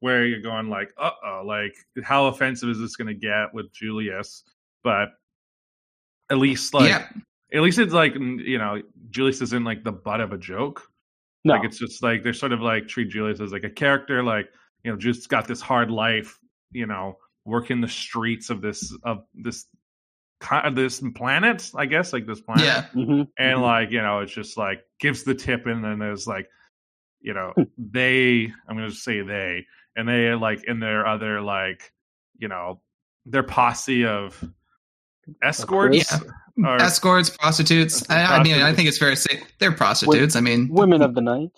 where you're going like, uh oh, like how offensive is this going to get with Julius? But at least like yeah at least it's like you know Julius isn't like the butt of a joke. No. Like it's just like they're sort of like treat Julius as like a character, like you know, just got this hard life, you know, working the streets of this of this this planet, I guess, like this planet. Yeah. Mm-hmm. And mm-hmm. like, you know, it's just like gives the tip and then there's like, you know, they I'm gonna say they and they like in their other like, you know, their posse of escorts. Yeah. Or, escorts, prostitutes. I, I, mean, I think it's fair to say they're prostitutes. I mean, women of the night.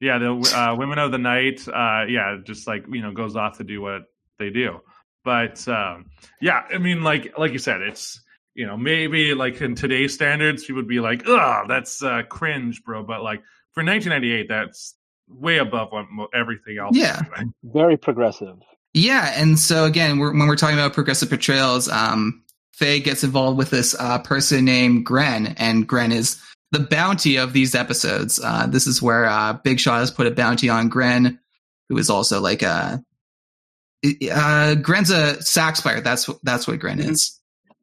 Yeah, the uh, women of the night. Uh, yeah, just like you know, goes off to do what they do. But um, yeah, I mean, like like you said, it's you know maybe like in today's standards, you would be like, "Oh, that's uh, cringe, bro." But like for 1998, that's way above what everything else. Yeah, very progressive. Yeah, and so again, we're, when we're talking about progressive portrayals, um, Faye gets involved with this uh, person named Gren, and Gren is the bounty of these episodes. Uh, this is where uh, Big Shot has put a bounty on Gren, who is also like a uh, Gren's a sax player. That's that's what Gren mm-hmm. is.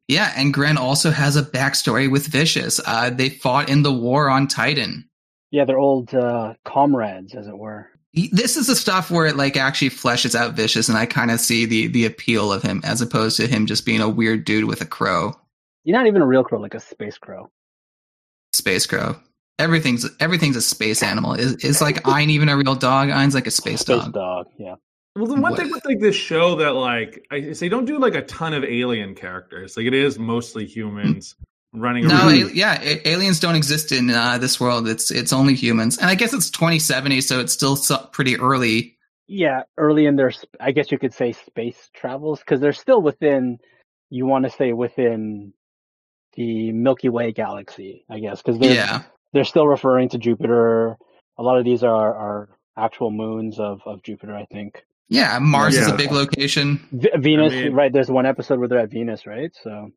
Yeah, and Gren also has a backstory with Vicious. Uh, they fought in the war on Titan. Yeah, they're old uh, comrades, as it were this is the stuff where it like actually fleshes out vicious and i kind of see the the appeal of him as opposed to him just being a weird dude with a crow. You're not even a real crow like a space crow. Space crow. Everything's everything's a space animal. Is is like Ein even a real dog Ein's like a space, space dog. dog yeah. Well the one what? thing with like this show that like i say don't do like a ton of alien characters. Like it is mostly humans running no, around. yeah, aliens don't exist in uh, this world. It's it's only humans, and I guess it's 2070, so it's still pretty early. Yeah, early in their, I guess you could say space travels because they're still within. You want to say within the Milky Way galaxy, I guess, because they're yeah. they're still referring to Jupiter. A lot of these are are actual moons of of Jupiter, I think. Yeah, Mars yeah. is a big location. V- Venus, I mean, right? There's one episode where they're at Venus, right? So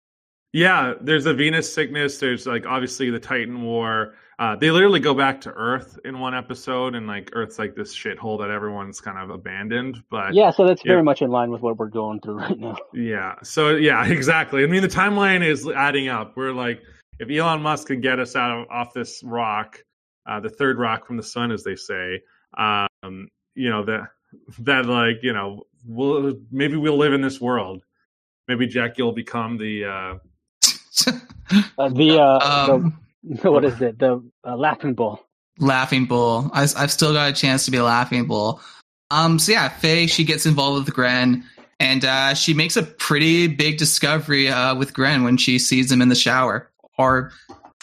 yeah, there's a Venus sickness. There's like obviously the Titan War. Uh, they literally go back to Earth in one episode, and like Earth's like this shithole that everyone's kind of abandoned. But yeah, so that's very much in line with what we're going through right now. Yeah. So yeah, exactly. I mean, the timeline is adding up. We're like, if Elon Musk could get us out of off this rock, uh, the third rock from the sun, as they say, um, you know that that like you know we'll maybe we'll live in this world. Maybe Jackie will become the uh, uh, the, uh, um, the, what is it? The uh, laughing bull. Laughing bull. I, have still got a chance to be a laughing bull. Um. So yeah, Faye she gets involved with Gren, and uh, she makes a pretty big discovery uh, with Gren when she sees him in the shower, or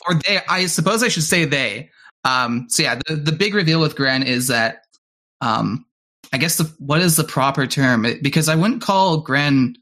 or they. I suppose I should say they. Um. So yeah, the the big reveal with Gren is that. Um. I guess the what is the proper term? Because I wouldn't call Gren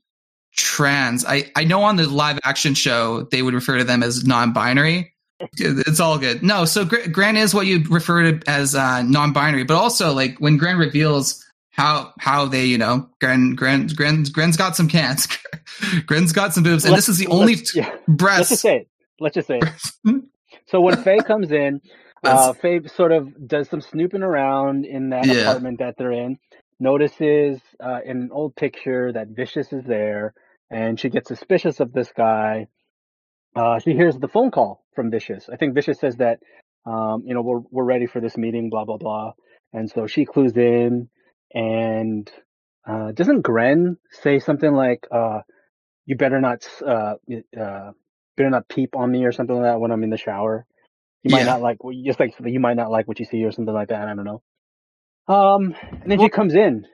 trans. I, I know on the live action show they would refer to them as non binary, it's all good. No, so Gr- Gran is what you refer to as uh, non-binary, but also like when Grant reveals how how they you know Gran Gran Gran Gren's got some cans, Gren's got some boobs, and Let's- this is the only let's- yeah. Let's breast. just say it. Let's just say it. So when Faye comes in, uh, Faye sort of does some snooping around in that Yeah. apartment that they're in. Notices uh, in an old picture that Vicious is there, and she gets suspicious of this guy. Uh, she hears the phone call from Vicious. I think Vicious says that, um, you know, we're we're ready for this meeting, blah blah blah. And so she clues in, and uh, doesn't Gren say something like, uh, "You better not, uh, uh, better not peep on me" or something like that when I'm in the shower. You might Yeah. not like, just like you might not like what you see or something like that. I don't know. Um, and then she comes in.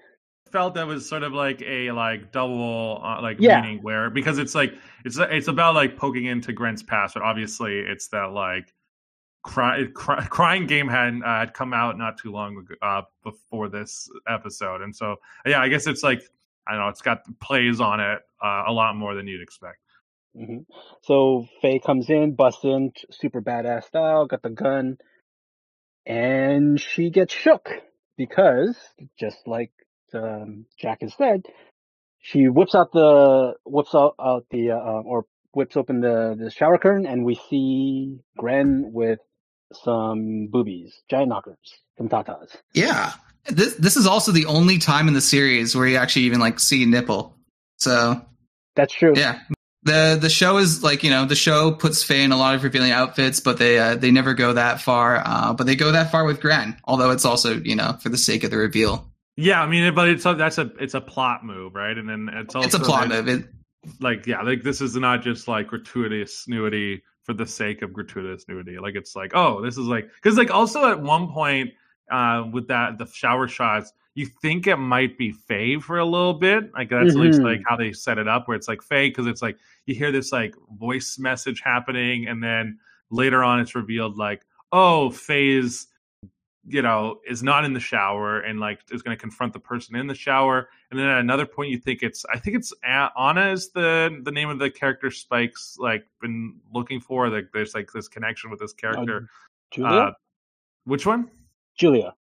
Felt that was sort of like a like double uh, like Yeah. meaning where because it's like it's it's about like poking into Grant's past, but obviously it's that like cry, cry, crying game had uh, had come out not too long ago, uh, before this episode, and so yeah, I guess it's like I don't know, it's got plays on it uh, a lot more than you'd expect. hmm So Faye comes in, busts in, super badass style, got the gun, and she gets shook because, just like um, Jack has said, she whips out the whips out, out the uh, um, or whips open the the shower curtain, and we see Gren with some boobies, giant knockers, some tatas. Yeah, this this is also the only time in the series where you actually even like see nipple. So That's true. yeah, the the show is like you know the show puts Faye in a lot of revealing outfits, but they uh, they never go that far. Uh, but they go that far with Gren, although it's also you know for the sake of the reveal. Yeah, I mean, but it's a, that's a it's a plot move, right? And then it's also It's a plot that- move. It, like yeah like this is not just like gratuitous nudity for the sake of gratuitous nudity like it's like oh this is like because like also at one point uh with that the shower shots you think it might be Faye for a little bit like that's at least Mhm. like how they set it up where it's like Faye because it's like you hear this like voice message happening and then later on it's revealed like oh Faye's you know is not in the shower and like is going to confront the person in the shower and then at another point you think it's i think it's anna is the the name of the character spike's like been looking for like there's like this connection with this character Julia. uh which one? Julia.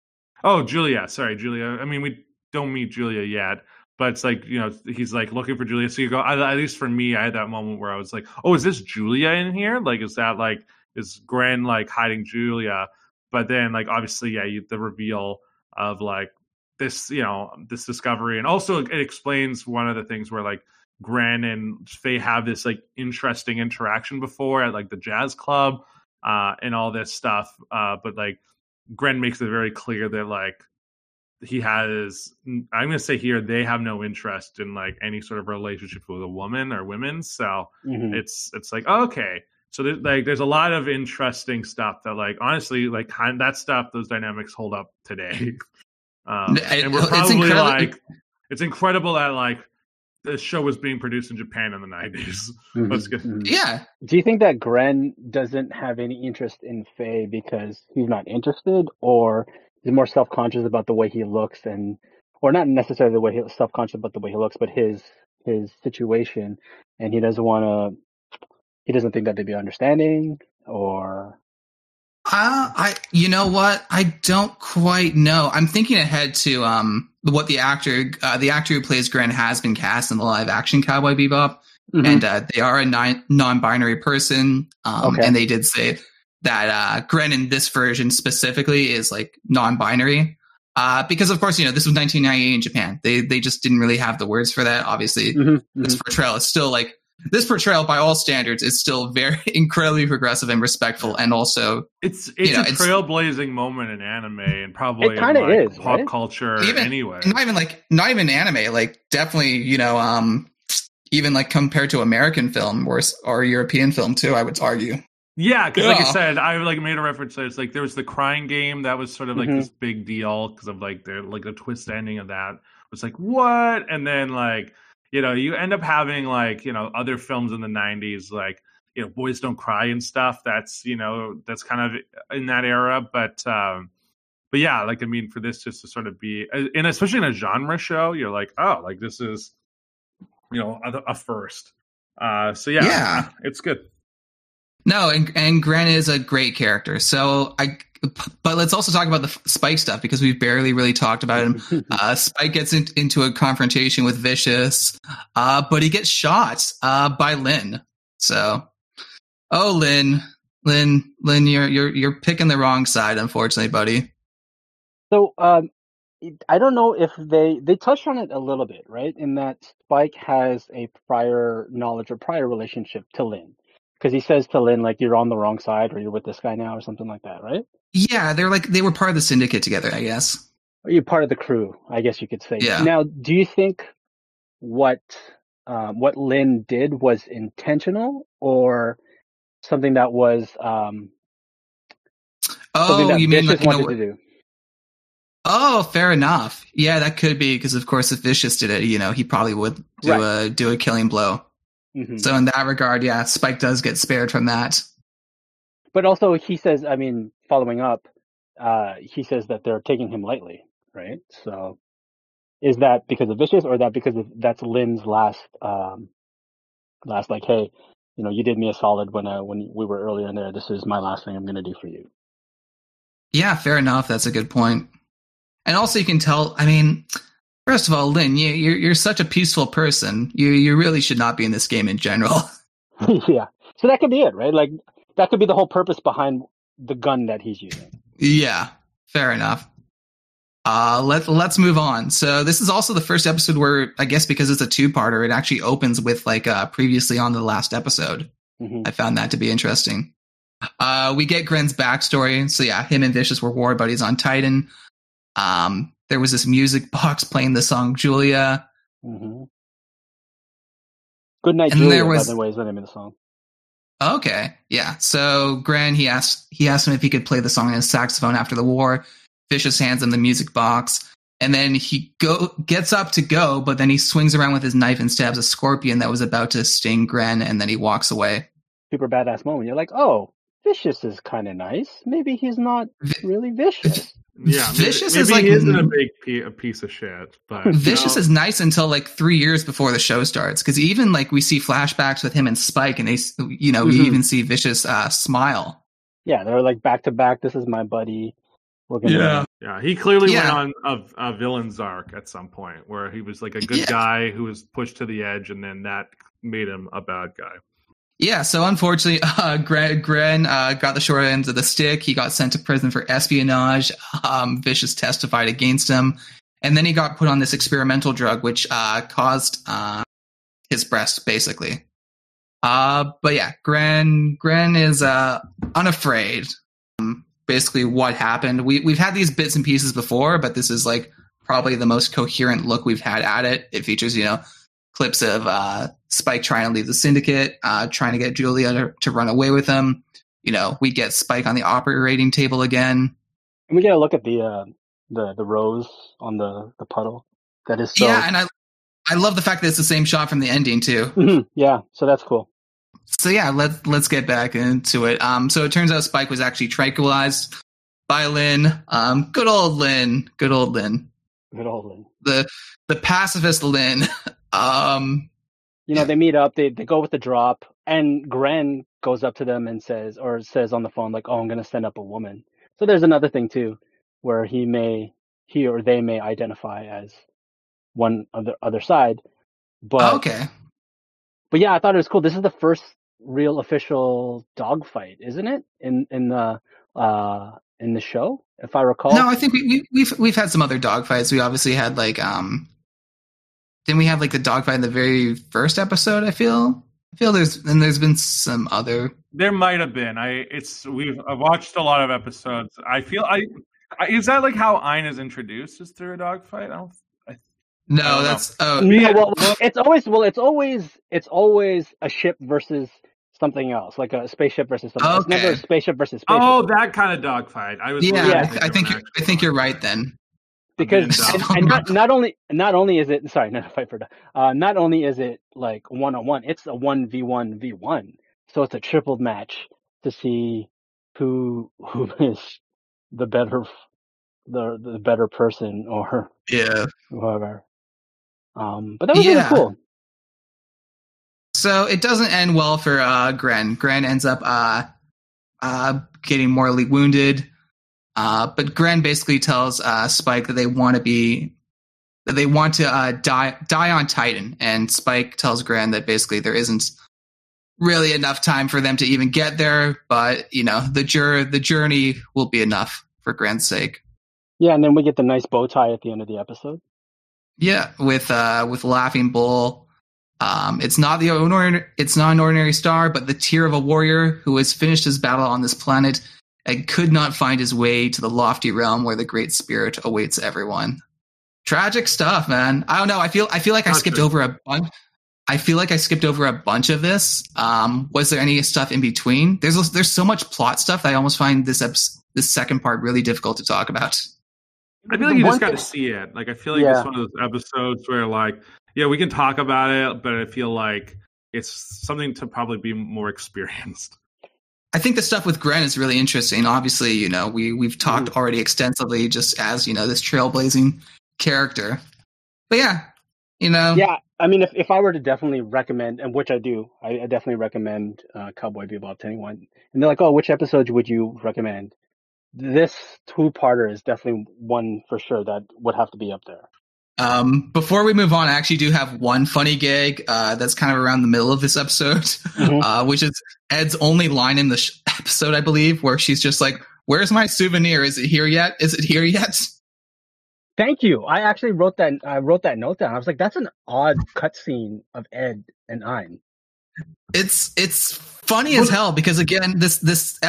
Oh, Julia. Sorry, Julia. I mean, we don't meet Julia yet, but it's like you know he's like looking for Julia. So you go. At at least for me, I had that moment where I was like, "Oh, is this Julia in here? Like, is that like is Gren like hiding Julia?" But then, like, obviously, yeah, you, the reveal of like this, you know, this discovery, and also it explains one of the things where like Gren and Faye have this like interesting interaction before at like the jazz club uh, and all this stuff. Uh, but like Gren makes it very clear that like he has i'm going to say here they have no interest in like any sort of relationship with a woman or women so Mhm. it's it's like okay so there's like there's a lot of interesting stuff that like honestly like kind that stuff those dynamics hold up today um, It- and we're it's probably incredible- like it's incredible that like this show was being produced in japan in the 90s That's Mhm, good. mhm. Yeah, Do you think that Gren doesn't have any interest in Faye because he's not interested, or he's more self conscious about the way he looks, and or not necessarily the way he's self conscious about the way he looks, but his his situation, and he doesn't want to. He doesn't think that they'd be understanding, or Uh, I, you know what? I don't quite know. I'm thinking ahead to um what the actor, uh, the actor who plays Gren has been cast in the live action Cowboy Bebop, Mm-hmm. and uh, they are a non- non-binary person. Um, Okay. and they did say that uh, Gren in this version specifically is like non-binary. Uh, because of course, you know, this was 1998 in Japan. They they just didn't really have the words for that. Obviously, Mhm, this mhm. portrayal is still like this portrayal by all standards is still very incredibly progressive and respectful, and also it's it's know, a it's- trailblazing moment in anime and probably It kinda like, is, pop right? culture Even- anyway. not even like not even anime like definitely you know um even like compared to american film or or european film too i would argue. Yeah, because like I said, I like made a reference to it's like there was the crying game that was sort of like Mhm. this big deal because of like the like the twist ending of that. Was like what, and then like you know you end up having like you know other films in the '90s like you know Boys Don't Cry and stuff. That's you know that's kind of in that era, but um but yeah, like I mean for this just to sort of be and especially in a genre show, you're like oh like this is you know a, a first. Uh, so yeah, Yeah. it's good. No, and and Gren is a great character. So I, but let's also talk about the Spike stuff because we've barely really talked about him. Uh, Spike gets in, into a confrontation with Vicious, uh, but he gets shot uh, by Lin. So, oh Lin, Lin, Lin, you're you're you're picking the wrong side, unfortunately, buddy. So um, I don't know if they they touched on it a little bit, right? In that Spike has a prior knowledge or prior relationship to Lin, because he says to Lin like you're on the wrong side or you're with this guy now or something like that, right? Yeah, they're like they were part of the syndicate together, I guess. Or you're part of the crew, I guess you could say. Yeah. Now, do you think what um, what Lin did was intentional or something that was um, something Oh, that you mean like, you know, wanted to do? Oh, fair enough. Yeah, that could be because, of course, if Vicious did it, you know, he probably would do Right. a do a killing blow. Hmm So in that regard, yeah, Spike does get spared from that. But also, he says, I mean, following up, uh, he says that they're taking him lightly, right? So, is that because of Vicious, or that because of, that's Lin's last, um, last like, hey, you know, you did me a solid when uh, when we were earlier in there. This is my last thing I'm gonna do for you. Yeah, fair enough. That's a good point. And also, you can tell. I mean, first of all, Lin, you, you're you're such a peaceful person. You you really should not be in this game in general. yeah. So that could be it, right? Like that could be the whole purpose behind the gun that he's using. yeah, fair enough. Uh, let let's move on. So this is also the first episode where I guess because it's a two parter, it actually opens with like uh, previously on the last episode. hmm I found that to be interesting. Uh, we get Gren's backstory. So yeah, him and Vicious were war buddies on Titan. Um, there was this music box playing the song Julia. hmm Good night, And Julia. there was- By the way, is the name of the song. Okay, yeah. So Gren he asked he asked him if he could play the song on his saxophone after the war. Vicious hands him the music box, and then he go gets up to go, but then he swings around with his knife and stabs a scorpion that was about to sting Gren, and then he walks away. Super badass moment. You're like, oh, Vicious is kind of nice. Maybe he's not really vicious. Yeah, Vicious maybe is like he isn't a big pe- a piece of shit, but you Vicious know, is nice until like three years before the show starts because even like we see flashbacks with him and Spike, and they, you know, we Mhm. even see Vicious uh, smile. Yeah, they're like back to back. This is my buddy. We're gonna. yeah, he clearly Yeah. went on a, a villain's arc at some point where he was like a good Yeah. guy who was pushed to the edge, and then that made him a bad guy. Yeah, so unfortunately, uh, Gren, Gren uh, got the short end of the stick. He got sent to prison for espionage. Um, Vicious testified against him, and then he got put on this experimental drug, which uh, caused uh, his breast, basically. Uh, but yeah, Gren, Gren is uh, unafraid. Um, basically, what happened? We we've had these bits and pieces before, but this is like probably the most coherent look we've had at it. It features, you know, clips of Spike trying to leave the syndicate, uh, trying to get Julia to, to run away with him. You know, we get Spike on the operating table again. And we get a look at the uh, the the rose on the the puddle. That is so. Yeah, and I I love the fact that it's the same shot from the ending too. Mhm, yeah, so that's cool. So yeah, let's let's get back into it. Um, so it turns out Spike was actually tranquilized by Lin. Um, good old Lin, good old Lin, Good old Lin. the the pacifist Lin. Um, You know, they meet up. They they go with the drop, and Gren goes up to them and says, or says on the phone, like, "Oh, I'm gonna send up a woman." So there's another thing too, where he may, he or they may identify as one of the other side. But okay, but yeah, I thought it was cool. This is the first real official dogfight, isn't it? In in the uh in the show, if I recall. no, I think we, we we've we've had some other dogfights. We obviously had like um, didn't we have like the dogfight in the very first episode? I feel I feel there's and there's been some other There might have been. I it's we've I've watched a lot of episodes. I feel I, I is that like how Ein is introduced is through a dogfight? I don't. I, no, I don't that's oh No, Yeah, well, well- it's always well, it's always it's always a ship versus something else, like a spaceship versus something. It's never a spaceship versus oh, spaceship. oh, that kind of dogfight. I was. yeah. really I, Yeah. th- I think thinking I think you're right then. Because and, and not, not only not only is it sorry not a fight for uh not only is it like one on one it's a one v one v one so it's a triple match to see who who is the better the the better person or Yeah. whoever um but that was Yeah. really cool So it doesn't end well for uh, Gren. Gren ends up uh, uh, getting mortally wounded. Uh, but Gren basically tells uh, Spike that they want to be that they want to uh, die die on Titan, and Spike tells Gren that basically there isn't really enough time for them to even get there. But you know, the jur- the journey will be enough for Gren's sake. Yeah, and then we get the nice bow tie at the end of the episode. Yeah, with uh, with Laughing Bull. Um, it's not the ordinary, it's not an ordinary star, but the tear of a warrior who has finished his battle on this planet and could not find his way to the lofty realm where the great spirit awaits everyone. Tragic stuff, man. I don't know. I feel I feel like I skipped true. over a bunch. I feel like I skipped over a bunch of this. Um, was there any stuff in between? There's there's so much plot stuff that I almost find this eps- this second part really difficult to talk about. I feel like you just got to see it. Like I feel like Yeah. it's one of those episodes where like, yeah, we can talk about it, but I feel like it's something to probably be more experienced. I think the stuff with Gren is really interesting. Obviously, you know, we we've talked Mm-hmm. already extensively just as, you know, this trailblazing character. But yeah, you know, Yeah, I mean, if, if I were to definitely recommend, and which I do, I, I definitely recommend uh, Cowboy Bebop to anyone. And they're like, "Oh, which episodes would you recommend?" This two-parter is definitely one for sure that would have to be up there. Um, before we move on, I actually do have one funny gag uh, that's kind of around the middle of this episode, Mhm. uh, which is Ed's only line in the sh- episode, I believe, where she's just like, "Where's my souvenir? Is it here yet? Is it here yet?" Thank you. I actually wrote that. I wrote that note down. I was like, "That's an odd cutscene of Ed and Ein." It's it's funny as hell because again, this this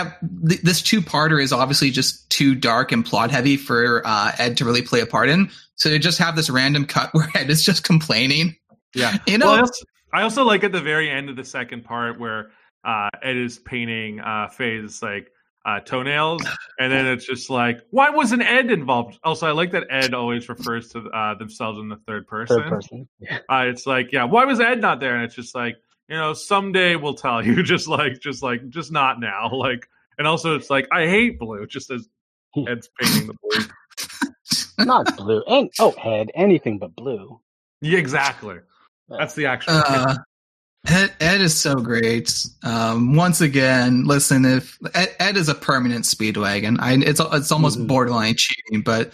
this two parter is obviously just too dark and plot heavy for uh, Ed to really play a part in. So to just have this random cut where Ed is just complaining, Yeah. you know, Well, I also, I also like at the very end of the second part where uh, Ed is painting uh, Faye's like uh, toenails, and then it's just like, why wasn't Ed involved? Also, I like that Ed always refers to uh, themselves in the third person. Third person. Yeah. Uh, it's like, yeah, why was Ed not there? And it's just like, you know, someday we'll tell you. Just like, just like, just not now. Like, and also it's like, I hate blue. Just as Ed's painting the blue. Not blue. And oh, head. anything but blue. Yeah, exactly. That's the actual. uh, Ed, Ed is so great. Um, once again, listen, if Ed, Ed is a permanent speedwagon, I it's it's almost Mhm. borderline cheating, but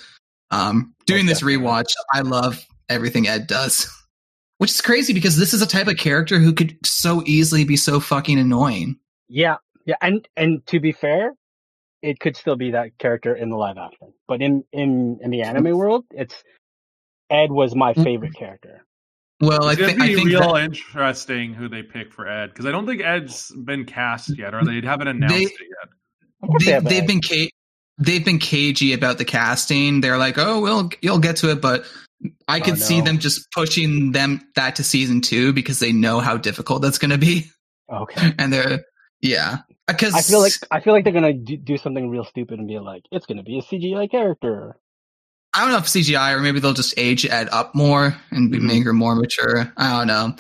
um, doing Most this rewatch, I love everything Ed does. Which is crazy because this is a type of character who could so easily be so fucking annoying. Yeah, yeah, and and to be fair, it could still be that character in the live action, but in in in the anime world, it's Ed was my mm-hmm. favorite character. Well, I It's gonna think I be think real that interesting who they pick for Ed because I don't think Ed's been cast yet, or they haven't announced They- it yet. Of they, have they've Ed. been ca- they've been cagey about the casting. They're like, "Oh, we'll you'll get to it," but I Oh, could see them just pushing them that to season two because they know how difficult that's going to be, okay. and they're yeah. Because I feel like I feel like they're gonna do, do something real stupid and be like, it's gonna be a CGI character. I don't know if CGI or maybe they'll just age Ed up more and be Mhm. make her more mature. I don't know.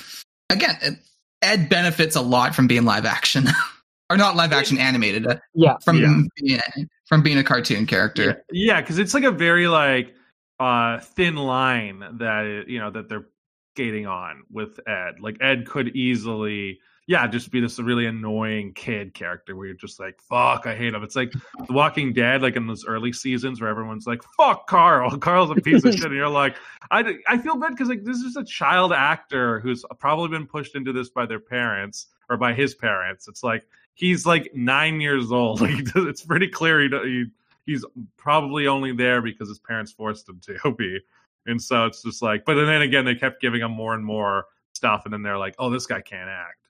Again, Ed- Ed benefits a lot from being live action, or not live action animated, uh, Yeah, from Yeah. being, from being a cartoon character. Yeah, because it's like a very like uh thin line that you know that they're skating on with Ed. Like Ed could easily, yeah, just be this really annoying kid character where you're just like, fuck, I hate him. It's like The Walking Dead, like in those early seasons where everyone's like, fuck Carl, Carl's a piece of shit, and you're like, I I feel bad because like this is a child actor who's probably been pushed into this by their parents or by his parents. It's like he's like nine years old. Like it's pretty clear he, he he's probably only there because his parents forced him to be. And so it's just like, but then again, they kept giving him more and more stuff, and then they're like, oh, this guy can't act.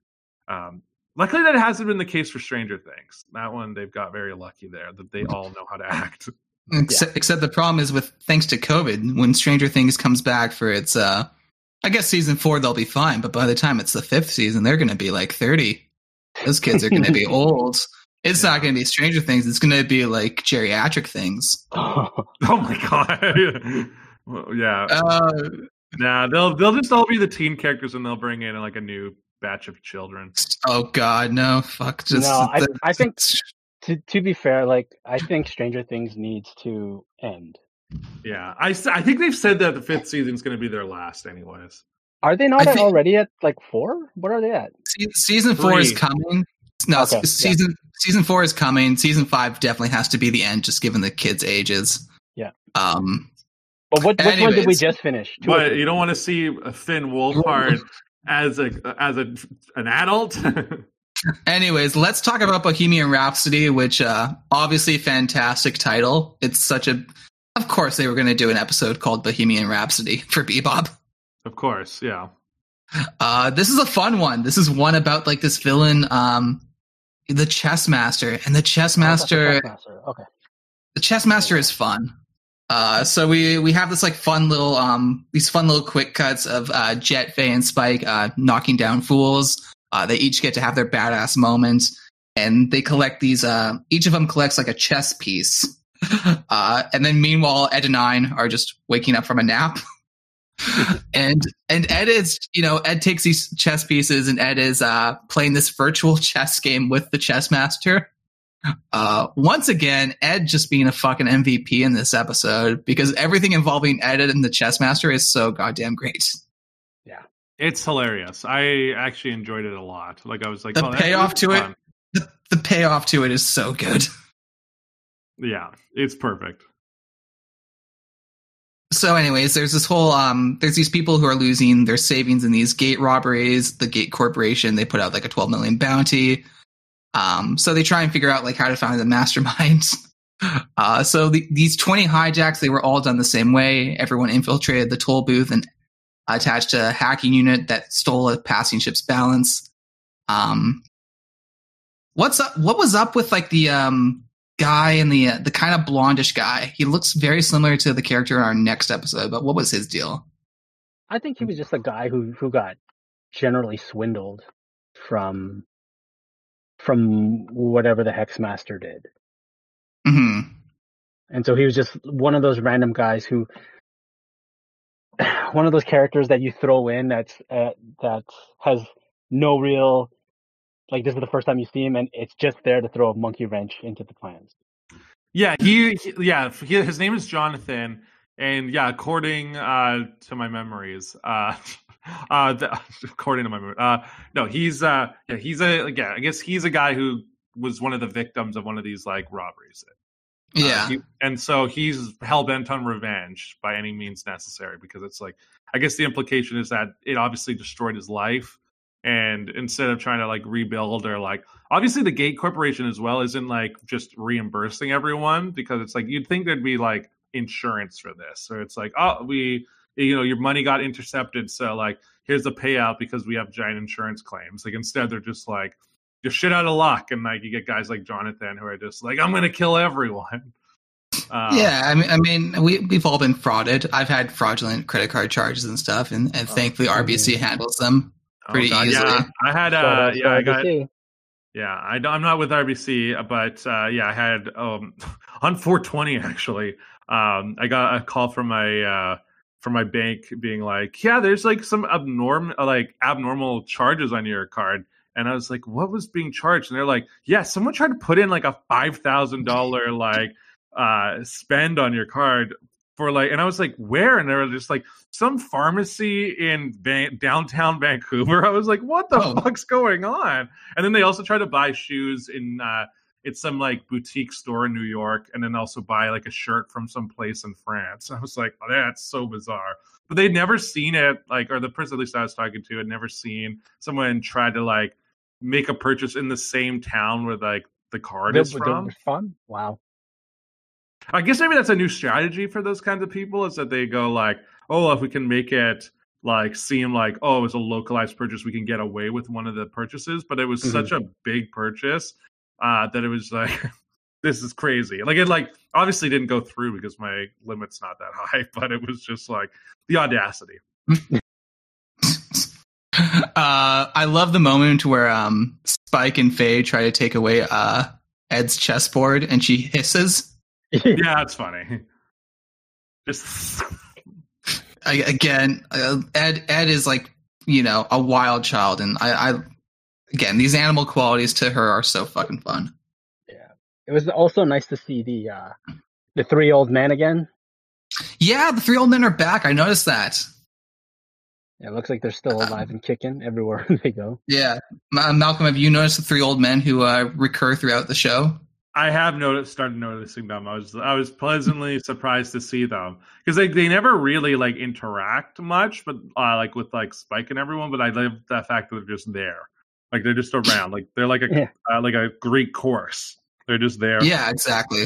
Um, luckily, that hasn't been the case for Stranger Things. That one, they've got very lucky there that they all know how to act. Except, except the problem is with thanks to COVID, when Stranger Things comes back for its, uh, I guess season four they'll be fine, but by the time it's the fifth season, they're going to be like thirty. Those kids are going to be old. It's not going to be Stranger Things. It's going to be like geriatric things. Oh my god! Well, yeah, Uh, nah, they'll they'll just all be the teen characters, and they'll bring in like a new batch of children. oh God, no! Fuck. Just No, I- I think- to to be fair, like I think Stranger Things needs to end. Yeah, I, I think they've said that the fifth season's going to be their last, anyways. Are they not think- already at like four? What are they at? Season four is coming. No, Okay, s- season season four is coming. Season five definitely has to be the end, just given the kids' ages. Yeah. Um. But what, which one did we just finish? Two But you don't want to see Finn Wolfhard as a as a an adult. Anyways, let's talk about Bohemian Rhapsody, which uh obviously fantastic title. It's such a. Of course, they were going to do an episode called Bohemian Rhapsody for Bebop. of course, yeah. Uh, this is a fun one. This is one about like this villain, um, the chess master, and the chess Oh, that's the master. Okay. the chess master is fun. Uh, so we we have this like fun little um these fun little quick cuts of uh, Jet, Faye, and Spike uh, knocking down fools. Uh, they each get to have their badass moments, and they collect these. Uh, each of them collects like a chess piece. Uh, and then meanwhile, Ed and Ein are just waking up from a nap. and and Ed is you know Ed takes these chess pieces and Ed is uh, playing this virtual chess game with the chess master. Uh, once again, Ed just being a fucking MVP in this episode because everything involving Ed and the chess master is so goddamn great. Yeah, it's hilarious. I actually enjoyed it a lot. Like I was like, The oh, payoff to is it- The, the payoff to it is so good. Yeah, it's perfect. So, anyways, there's this whole um, there's these people who are losing their savings in these gate robberies. The Gate Corporation they put out like a 12 million bounty. Um, so they try and figure out like how to find the masterminds. Uh, so the, these 20 hijacks they were all done the same way. Everyone infiltrated the toll booth and attached a hacking unit that stole a passing ship's balance. Um, what's up? What was up with like the um guy and the uh, the kind of blondish guy? He looks very similar to the character in our next episode, but what was his deal? I think he was just a guy who who got generally swindled from from whatever the Hexmaster did. hmm And so he was just one of those random guys who, one of those characters that you throw in that's uh, that has no real, like this is the first time you see him, and it's just there to throw a monkey wrench into the plans. Yeah, he, he yeah, he, his name is Jonathan, and yeah, according uh, to my memories, uh, uh, the, according to my memory, uh, no, he's uh, yeah, he's a yeah, I guess he's a guy who was one of the victims of one of these like robberies. Uh, Yeah, he- and so he's hell bent on revenge by any means necessary because it's like I guess the implication is that it obviously destroyed his life, and instead of trying to like rebuild or like obviously the Gate Corporation as well isn't like just reimbursing everyone because it's like you'd think there'd be like insurance for this, so it's like oh we you know your money got intercepted, so like here's the payout because we have giant insurance claims. Like instead they're just like you're shit out of luck, and like you get guys like Jonathan who are just like I'm gonna kill everyone. Uh, yeah. I mean, I mean, we we've all been frauded. I've had fraudulent credit card charges and stuff, and, and Oh, thankfully RBC handles them. Oh, pretty God, easily. Yeah, I had Shout uh, out yeah, I got RBC. yeah. I, i'm not with RBC, but uh, yeah, I had um on 420 actually. Um, I got a call from my uh from my bank being like, yeah, there's like some abnormal like abnormal charges on your card. And I was like, what was being charged? And they're like, yeah, someone tried to put in like a five thousand dollar like uh spend on your card for like and I was like, where? And they were just like some pharmacy in Van- downtown Vancouver. I was like, what the Oh. fuck's going on? And then they also tried to buy shoes in uh it's some like boutique store in New York, and then also buy like a shirt from some place in France. I was like, oh, that's so bizarre. But they'd never seen it, like, or the person at least I was talking to had never seen someone try to like make a purchase in the same town where like the card is That- from. fun. Wow. I guess maybe that's a new strategy for those kinds of people is that they go like, oh, if we can make it like seem like oh, it's a localized purchase, we can get away with one of the purchases. But it was Mhm. such a big purchase uh, that it was like, this is crazy. Like it like obviously didn't go through because my limit's not that high, but it was just like the audacity. Uh, I love the moment where um, Spike and Faye try to take away uh, Ed's chessboard, and she hisses. Yeah, it's funny. Just I, again, uh, Ed Ed is like you know a wild child, and I, I again these animal qualities to her are so fucking fun. yeah. It was also nice to see the uh the three old men again. Yeah, the three old men are back. I noticed that. Yeah, it looks like they're still alive and kicking everywhere they go. Yeah, Ma- Malcolm, have you noticed the three old men who uh, recur throughout the show? I have noticed, started noticing them. I was, I was pleasantly surprised to see them because they, they never really like interact much, but uh, like with like Spike and everyone. But I love the fact that they're just there, like they're just around, like they're like a Yeah. uh, like a Greek chorus. They're just there. Yeah, exactly.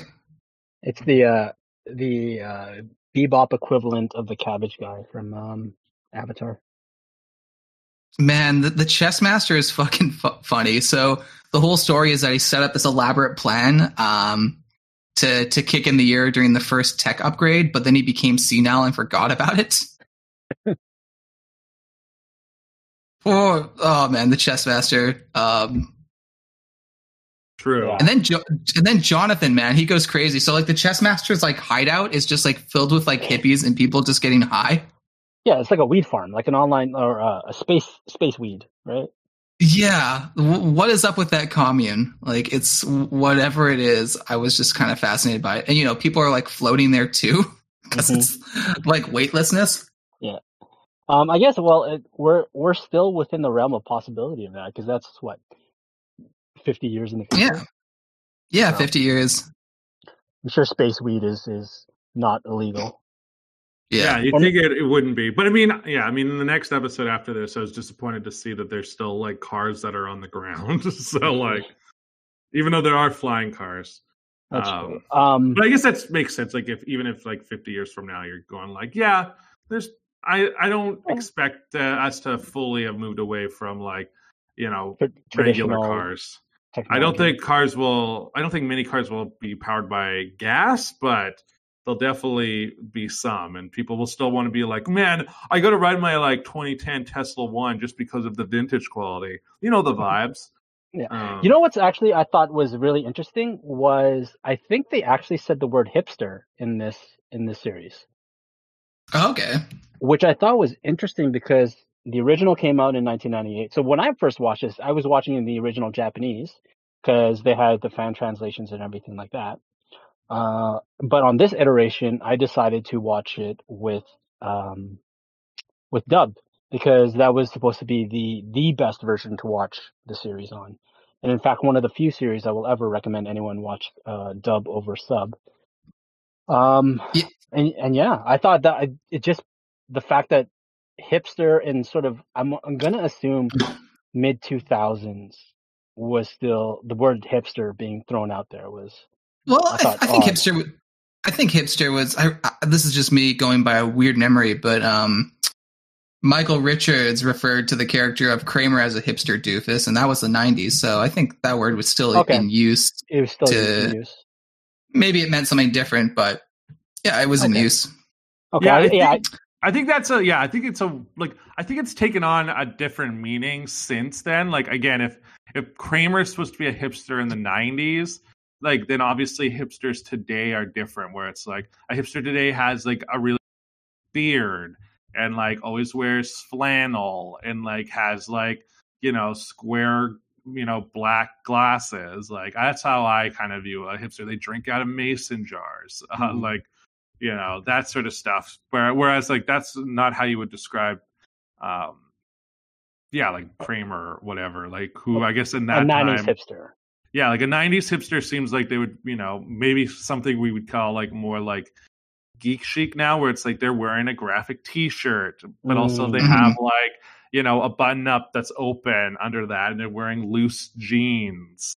It's the uh the uh bebop equivalent of the cabbage guy from um Avatar. Man, the, the chess master is fucking fu- funny. So the whole story is that he set up this elaborate plan um, to to kick in the year during the first tech upgrade, but then he became senile and forgot about it. oh, oh man, the chess master. Um, True. And then jo- and then Jonathan, man, he goes crazy. So like the chess master's like hideout is just like filled with like hippies and people just getting high. Yeah, it's like a weed farm, like an online or uh, a space space weed, right? Yeah, w- what is up with that commune? Like, it's whatever it is. I was just kind of fascinated by it, and you know, people are like floating there too because Mhm. it's like weightlessness. Um, I guess. Well, it, we're we're still within the realm of possibility of that because that's what fifty years in the future. Yeah, yeah, Wow. fifty years. I'm sure space weed is is not illegal. Yeah, Yeah, you think it, it wouldn't be, but I mean, yeah, I mean, in the next episode after this, I was disappointed to see that there's still like cars that are on the ground. so like, even though there are flying cars, That's Um, true. Um, but I guess that makes sense. Like, if even if like 50 years from now, you're going like, yeah, there's, I I don't expect uh, us to fully have moved away from like, you know, regular traditional cars. I don't think cars will. I don't think many cars will be powered by gas, but there'll definitely be some, and people will still want to be like, "Man, I got to ride my like 2010 Tesla One just because of the vintage quality." You know the vibes. Yeah. Um, You know what's actually I thought was really interesting was I think they actually said the word hipster in this in this series, okay. Which I thought was interesting because the original came out in 1998. So when I first watched this, I was watching in the original Japanese because they had the fan translations and everything like that. Uh, but on this iteration, I decided to watch it with um, with dub because that was supposed to be the the best version to watch the series on. And in fact, one of the few series I will ever recommend anyone watch uh, dub over sub. Um, Yeah. and and yeah, I thought that I, it just the fact that hipster and sort of I'm I'm gonna assume mid two thousands was still the word hipster being thrown out there was Well, I I, thought I think odd. hipster. I think hipster was. I, I, this is just me going by a weird memory, but um, Michael Richards referred to the character of Kramer as a hipster doofus, and that was the '90s. So I think that word was still Okay. in use. it was still To- in use. Maybe it meant something different, but yeah, it was in use. Okay, Yeah, I, I yeah, I- think- that's a yeah. I think it's a like. I think it's taken on a different meaning since then. Like again, if if Kramer's supposed to be a hipster in the '90s, like then obviously hipsters today are different. Where it's like a hipster today has like a really beard and like always wears flannel and like has like you know square you know black glasses. Like that's how I kind of view a hipster. They drink out of mason jars. Uh, Mhm. like you know that sort of stuff where, whereas like that's not how you would describe um yeah like kramer or whatever like who i guess in a that nineties time hipster. yeah like a 90s hipster seems like they would you know maybe something we would call like more like geek chic now where it's like they're wearing a graphic t-shirt but also they Mm. have like you know a button up that's open under that and they're wearing loose jeans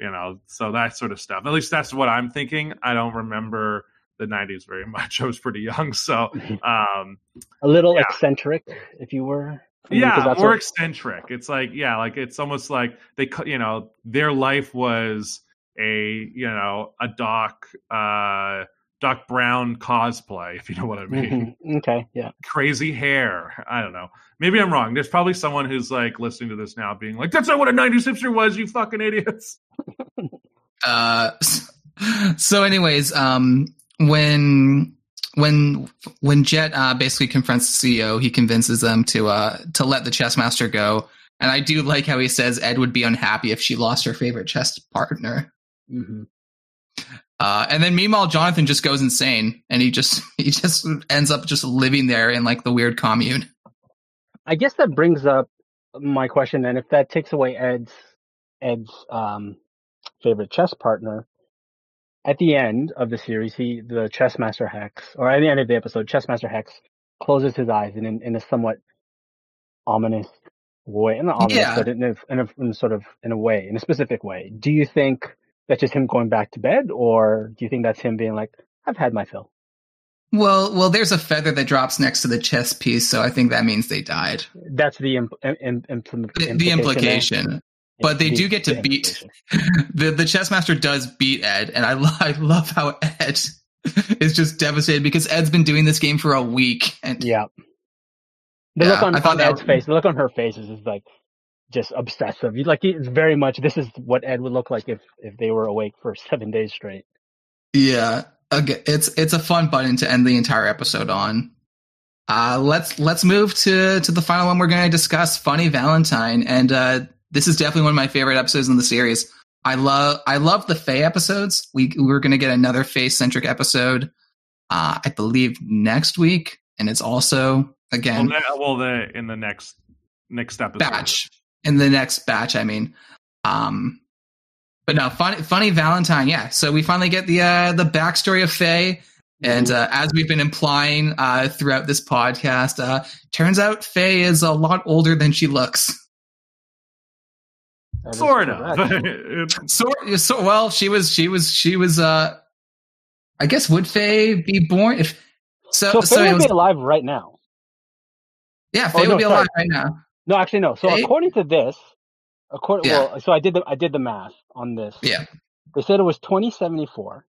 you know so that sort of stuff at least that's what i'm thinking i don't remember the 90s very much i was pretty young so um A little Yeah. eccentric, if you were. I mean, 'cause yeah that's more what- eccentric it's like yeah like it's almost like they cu- you know their life was a you know a doc uh doc brown cosplay if you know what i mean Mhm. Okay, yeah. crazy hair i don't know maybe i'm wrong there's probably someone who's like listening to this now being like that's not what a 90s hipster was you fucking idiots Uh, so, anyways, um, when when when Jet uh, basically confronts the CEO, he convinces them to uh, to let the chess master go. And I do like how he says Ed would be unhappy if she lost her favorite chess partner. hmm Uh, and then meanwhile, Jonathan just goes insane, and he just he just ends up just living there in like the weird commune. I guess that brings up my question. And if that takes away Ed's Ed's um, favorite chess partner, at the end of the series, he the chess master Hex, or at the end of the episode, chess master Hex closes his eyes in in, in a somewhat ominous way, not ominous, Yeah. but in a, in a in sort of in a way, in a specific way. Do you think that's just him going back to bed, or do you think that's him being like, "I've had my fill"? Well, well, there's a feather that drops next to the chess piece, so I think that means they died. That's the imp- im- im- implement- The, the implication. But they do get to beat the the chess master does beat Ed, and I lo- I love how Ed is just devastated because Ed's been doing this game for a week, and Yeah. The Yeah, look on, on Ed's was- face, the look on her face is, is like just obsessive. Like it's very much this is what Ed would look like if if they were awake for seven days straight. yeah, okay, it's it's a fun button to end the entire episode on. Uh, let's let's move to to the final one we're going to discuss, Funny Valentine, and uh, this is definitely one of my favorite episodes in the series. I love I love the Faye episodes. We we're going to get another Faye centric episode, uh, I believe next week, and it's also Well, again ne- well, the in the next next episode. batch in the next batch. I mean, um, but no, funny, funny Valentine. Yeah. So we finally get the uh, the backstory of Faye, and uh, as we've been implying uh, throughout this podcast, uh, turns out Faye is a lot older than she looks. That Sort of. It's- So, well, she was, she was, she was. uh I guess would Faye be born if so? So So, Faye would was, be alive right now. yeah, Oh, Faye no, would be sorry. alive right now. No, actually no. So Faye? according to this, according Yeah. well, so I did the I did the math on this. Yeah. They said it was 2074,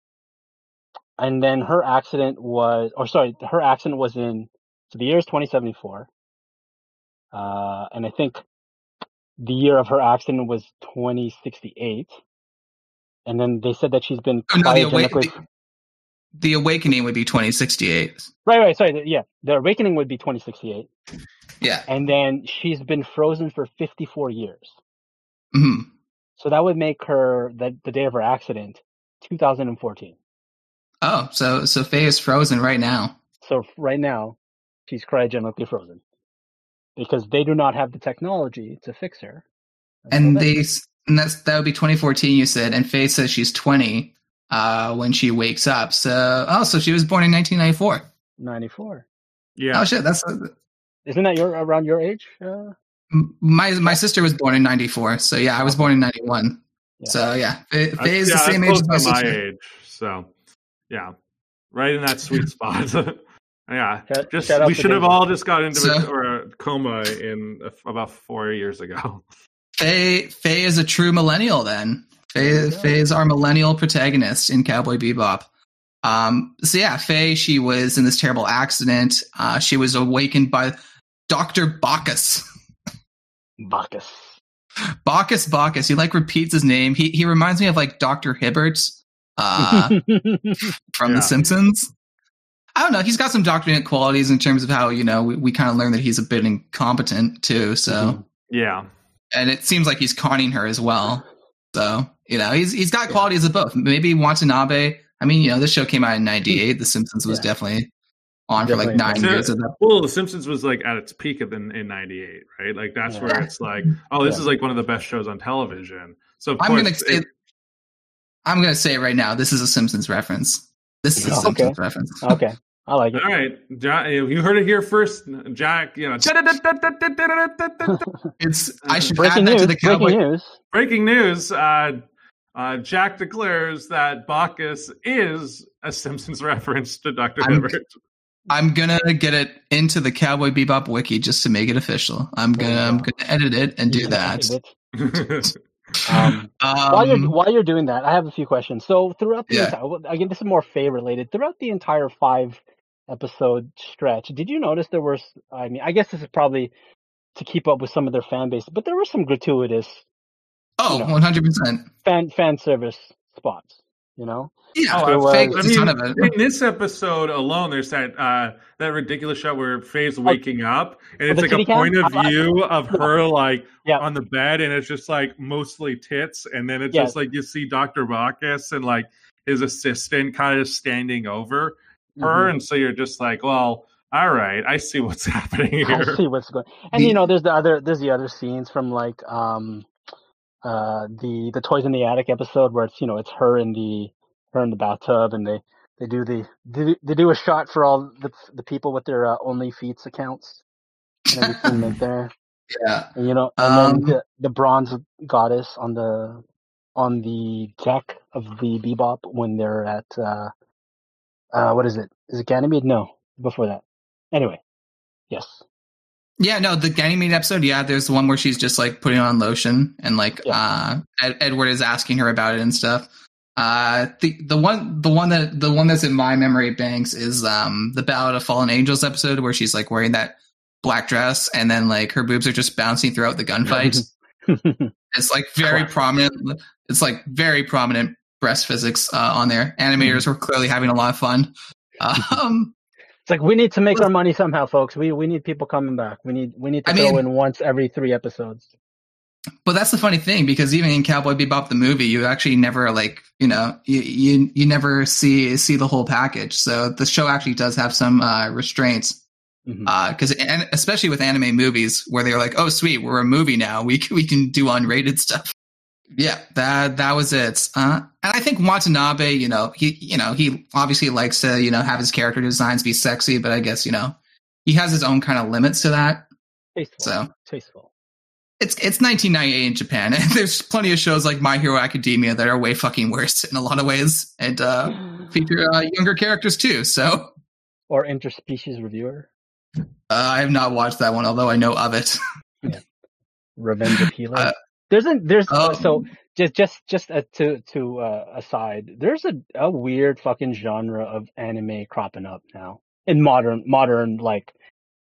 and then her accident was, or sorry, her accident was in. So the year is 2074, uh, and I think the year of her accident was 2068. And then they said that she's been Oh, no, the, awa- the, the awakening would be twenty sixty eight. Right, right, sorry. Yeah, the awakening would be 2068, Yeah. and then she's been frozen for 54 years. hmm So that would make her the the day of her accident 2014. Oh, so so Faye is frozen right now. So right now, she's cryogenically frozen because they do not have the technology to fix her. and so they and that's that would be 2014 you said and faye says she's 20 uh when she wakes up so oh so she was born in 1994 94. yeah. oh shit that's Isn't that your around your age? Uh, my my sister was born in 94 so yeah i was born in 91 Yeah. so yeah faye, faye is yeah, the same age as my my age. So, yeah, right in that sweet spot. yeah, Shout- just shout we should have David. all just got into a, So- or a coma in a, about four years ago. faye faye is a true millennial then faye, Yeah. faye is our millennial protagonist in cowboy bebop um so yeah faye she was in this terrible accident uh she was awakened by dr bacchus Bacchus. Bacchus Bacchus. He like repeats his name. He he reminds me of like Dr. Hibbert uh, from Yeah. The Simpsons. I don't know. He's got some doctrinate qualities in terms of how you know we, we kind of learn that he's a bit incompetent too. So Mhm. Yeah, and it seems like he's conning her as well. So you know he's he's got qualities of both. Maybe Watanabe. I mean, you know, this show came out in '98. The Simpsons was Yeah. definitely on for like nine years of that. well, The Simpsons was like at its peak of in, in '98, right? Like that's Yeah. where it's like, oh, this Yeah. is like one of the best shows on television. So I'm gonna it- I'm gonna say right now. This is a Simpsons reference. This is a Okay. Simpsons reference. okay, I like it. all right, Jack, you heard it here first, Jack. You know, It's I should Breaking add that news! to the cowboy. Breaking news! breaking news. Uh, uh, Jack declares that Bacchus is a Simpsons reference to Doctor I'm- Hibbert. I'm gonna get it into the Cowboy Bebop wiki just to make it official. I'm gonna I'm gonna edit it and do that. can edit it. Um, Um, while you're while you're doing that, I have a few questions. So throughout the Yeah. entire, well, again, this is more Faye related. Throughout the entire five episode stretch, did you notice there was? I mean, I guess this is probably to keep up with some of their fan base, but there were some gratuitous oh, 100 percent. fan fan service spots. You know, Yeah, Oh, There was- fake I mean, in this episode alone, there's that uh, that ridiculous shot where Faye's waking up, and Oh, it's like a cam? point of view of her like Yeah. on the bed, and it's just like mostly tits, and then it's Yeah. just like you see Doctor Bacchus and like his assistant kind of standing over her, Mhm. and so you're just like, well, all right, I see what's happening here. I see what's going. And you know, there's the other there's the other scenes from like um uh the the toys in the attic episode where it's you know it's her in the her in the bathtub and they they do the they, they do a shot for all the the people with their uh, OnlyFans accounts. And everything right there. Yeah. And, you know, and Um, then the, the bronze goddess on the on the deck of the Bebop when they're at uh uh what is it? Is it Ganymede? No, before that. Anyway, yes. Yeah, no, the Ganymede episode, yeah, there's the one where she's just like putting on lotion and like uh Ed- Edward is asking her about it and stuff. Uh the the one the one that the one that's in my memory banks is um the Ballad of Fallen Angels episode where she's like wearing that black dress and then like her boobs are just bouncing throughout the gunfight. it's like very prominent it's like very prominent breast physics uh, on there. Animators were clearly having a lot of fun. Um It's like we need to make our money somehow, folks. We we need people coming back. We need we need to I go mean- in once every three episodes. But that's the funny thing because even in Cowboy Bebop the movie, you actually never like you know you you, you never see see the whole package. So the show actually does have some uh, restraints because and especially with anime movies where they're like, oh sweet, we're a movie now, we we can do unrated stuff. Yeah, that that was it. Uh, and I think Watanabe, you know, he you know he obviously likes to you know have his character designs be sexy, but I guess you know he has his own kind of limits to that. Tasteful. So Tasteful. it's it's 1998 in Japan, and there's plenty of shows like My Hero Academia that are way fucking worse in a lot of ways, and uh, feature uh, younger characters too. So or interspecies reviewer. uh, I have not watched that one, although I know of it. Revenge of Healer. There's a there's um, so just just just uh, to to uh, aside. There's a a weird fucking genre of anime cropping up now in modern modern like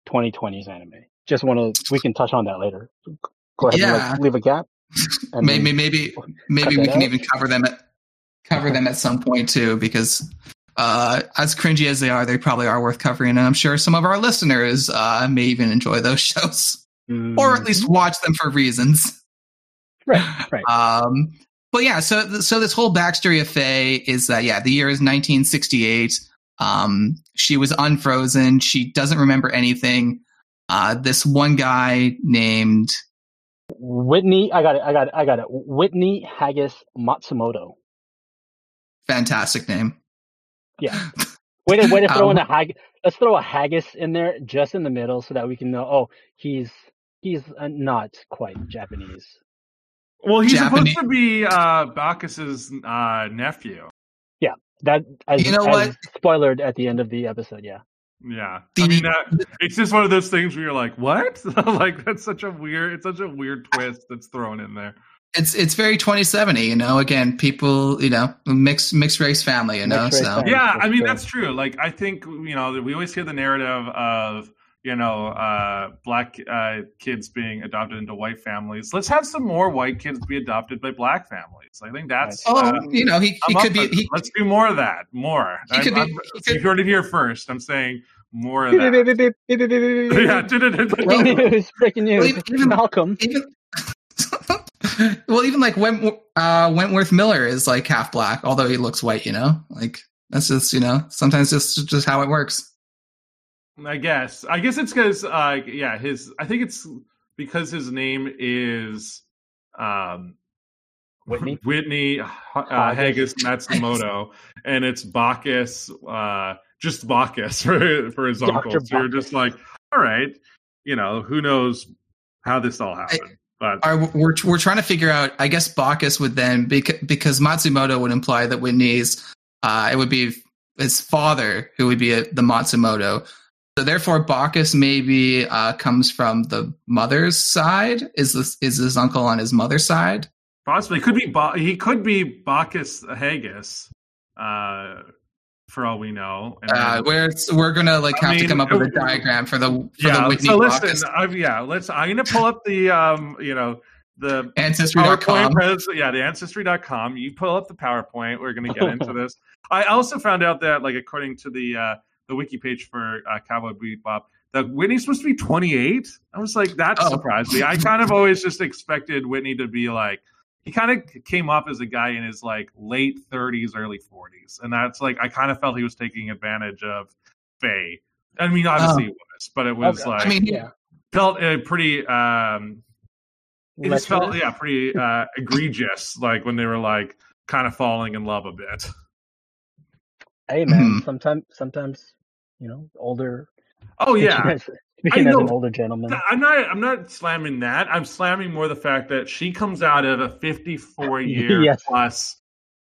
2020s anime. Just want to we can touch on that later. Go ahead and like, leave a gap. and maybe maybe maybe we can out. even cover them at cover them at some point too, because uh, as cringy as they are, they probably are worth covering, and I'm sure some of our listeners uh, may even enjoy those shows, or at Mm, least watch them for reasons. Right right. Um, but yeah, so so this whole backstory of Faye is that yeah, the year is 1968. Um, she was unfrozen. She doesn't remember anything. Uh, this one guy named Whitney, I got it. I got it. I got it. Whitney Haggis Matsumoto. fantastic name. Yeah. Way to way to throw in Um, a hag. Let's throw a haggis in there just in the middle so that we can know. Oh, he's he's uh, not quite Japanese. Well, he's Japanese- supposed to be uh, Bacchus's uh, nephew. Yeah, that as, You know as what? spoilered at the end of the episode. Yeah. Yeah, The- I mean that it's just one of those things where you're like, what? like that's such a weird, it's such a weird twist that's thrown in there. It's it's very 2070. You know, again, people, you know, mixed mixed race family. You know, Mixed race so family. Yeah, that's I mean true. that's true. Like I think you know we always hear the narrative of you know uh, black uh, kids being adopted into white families. Let's have some more white kids be adopted by black families. I think that's. oh, uh, you know, he, he could be he, let's do more of that. More. He could be- I'm- he could- you heard it here first. I'm saying more of Beep, beep, that. yeah. Breaking news! Well, even- Malcolm. even well, even like Went, uh, Wentworth Miller is like half black, although he looks white. You know, like that's just you know sometimes just just how it works. I guess. I guess it's because, uh, yeah, his. I think it's because his name is um, Whitney? Whitney uh, Haggis Matsumoto, and it's Bacchus, uh, just Bacchus for for his Dr. uncle. So you're just like, all right, you know, who knows how this all happened? But Are, we're we're trying to figure out. I guess Bacchus would then because, because Matsumoto would imply that Whitney's uh, it would be his father who would be a, the Matsumoto. So therefore, Bacchus maybe uh, comes from the mother's side. Is this is his uncle on his mother's side? possibly could be ba- he could be Bacchus Haggis, uh, for all we know. And Uh, we're we're gonna like I have to come up with a diagram for the for the yeah. Whitney So Bacchus listen, I've, yeah, let's. I'm gonna pull up the um, you know, the ancestry.com. Pres- yeah, the ancestry.com. You pull up the PowerPoint. We're going to get into this. I also found out that, like, according to the uh, the wiki page for uh, Cowboy Bebop, that Whitney's supposed to be 28. I was like, that Oh. surprised me. I kind of always just expected Whitney to be like, he kind of came off as a guy in his like late 30s, early 40s, and that's like I kind of felt he was taking advantage of Faye I mean, obviously it was, but it was Okay. like I mean, Yeah. felt uh, pretty. um It just felt yeah, pretty uh egregious. Like when they were like kind of falling in love a bit. Hey man, Mhm. sometimes sometimes you know older. Oh yeah, Speaking I as an older gentleman. I'm not. I'm not slamming that. I'm slamming more the fact that she comes out of a 54 year Yes. plus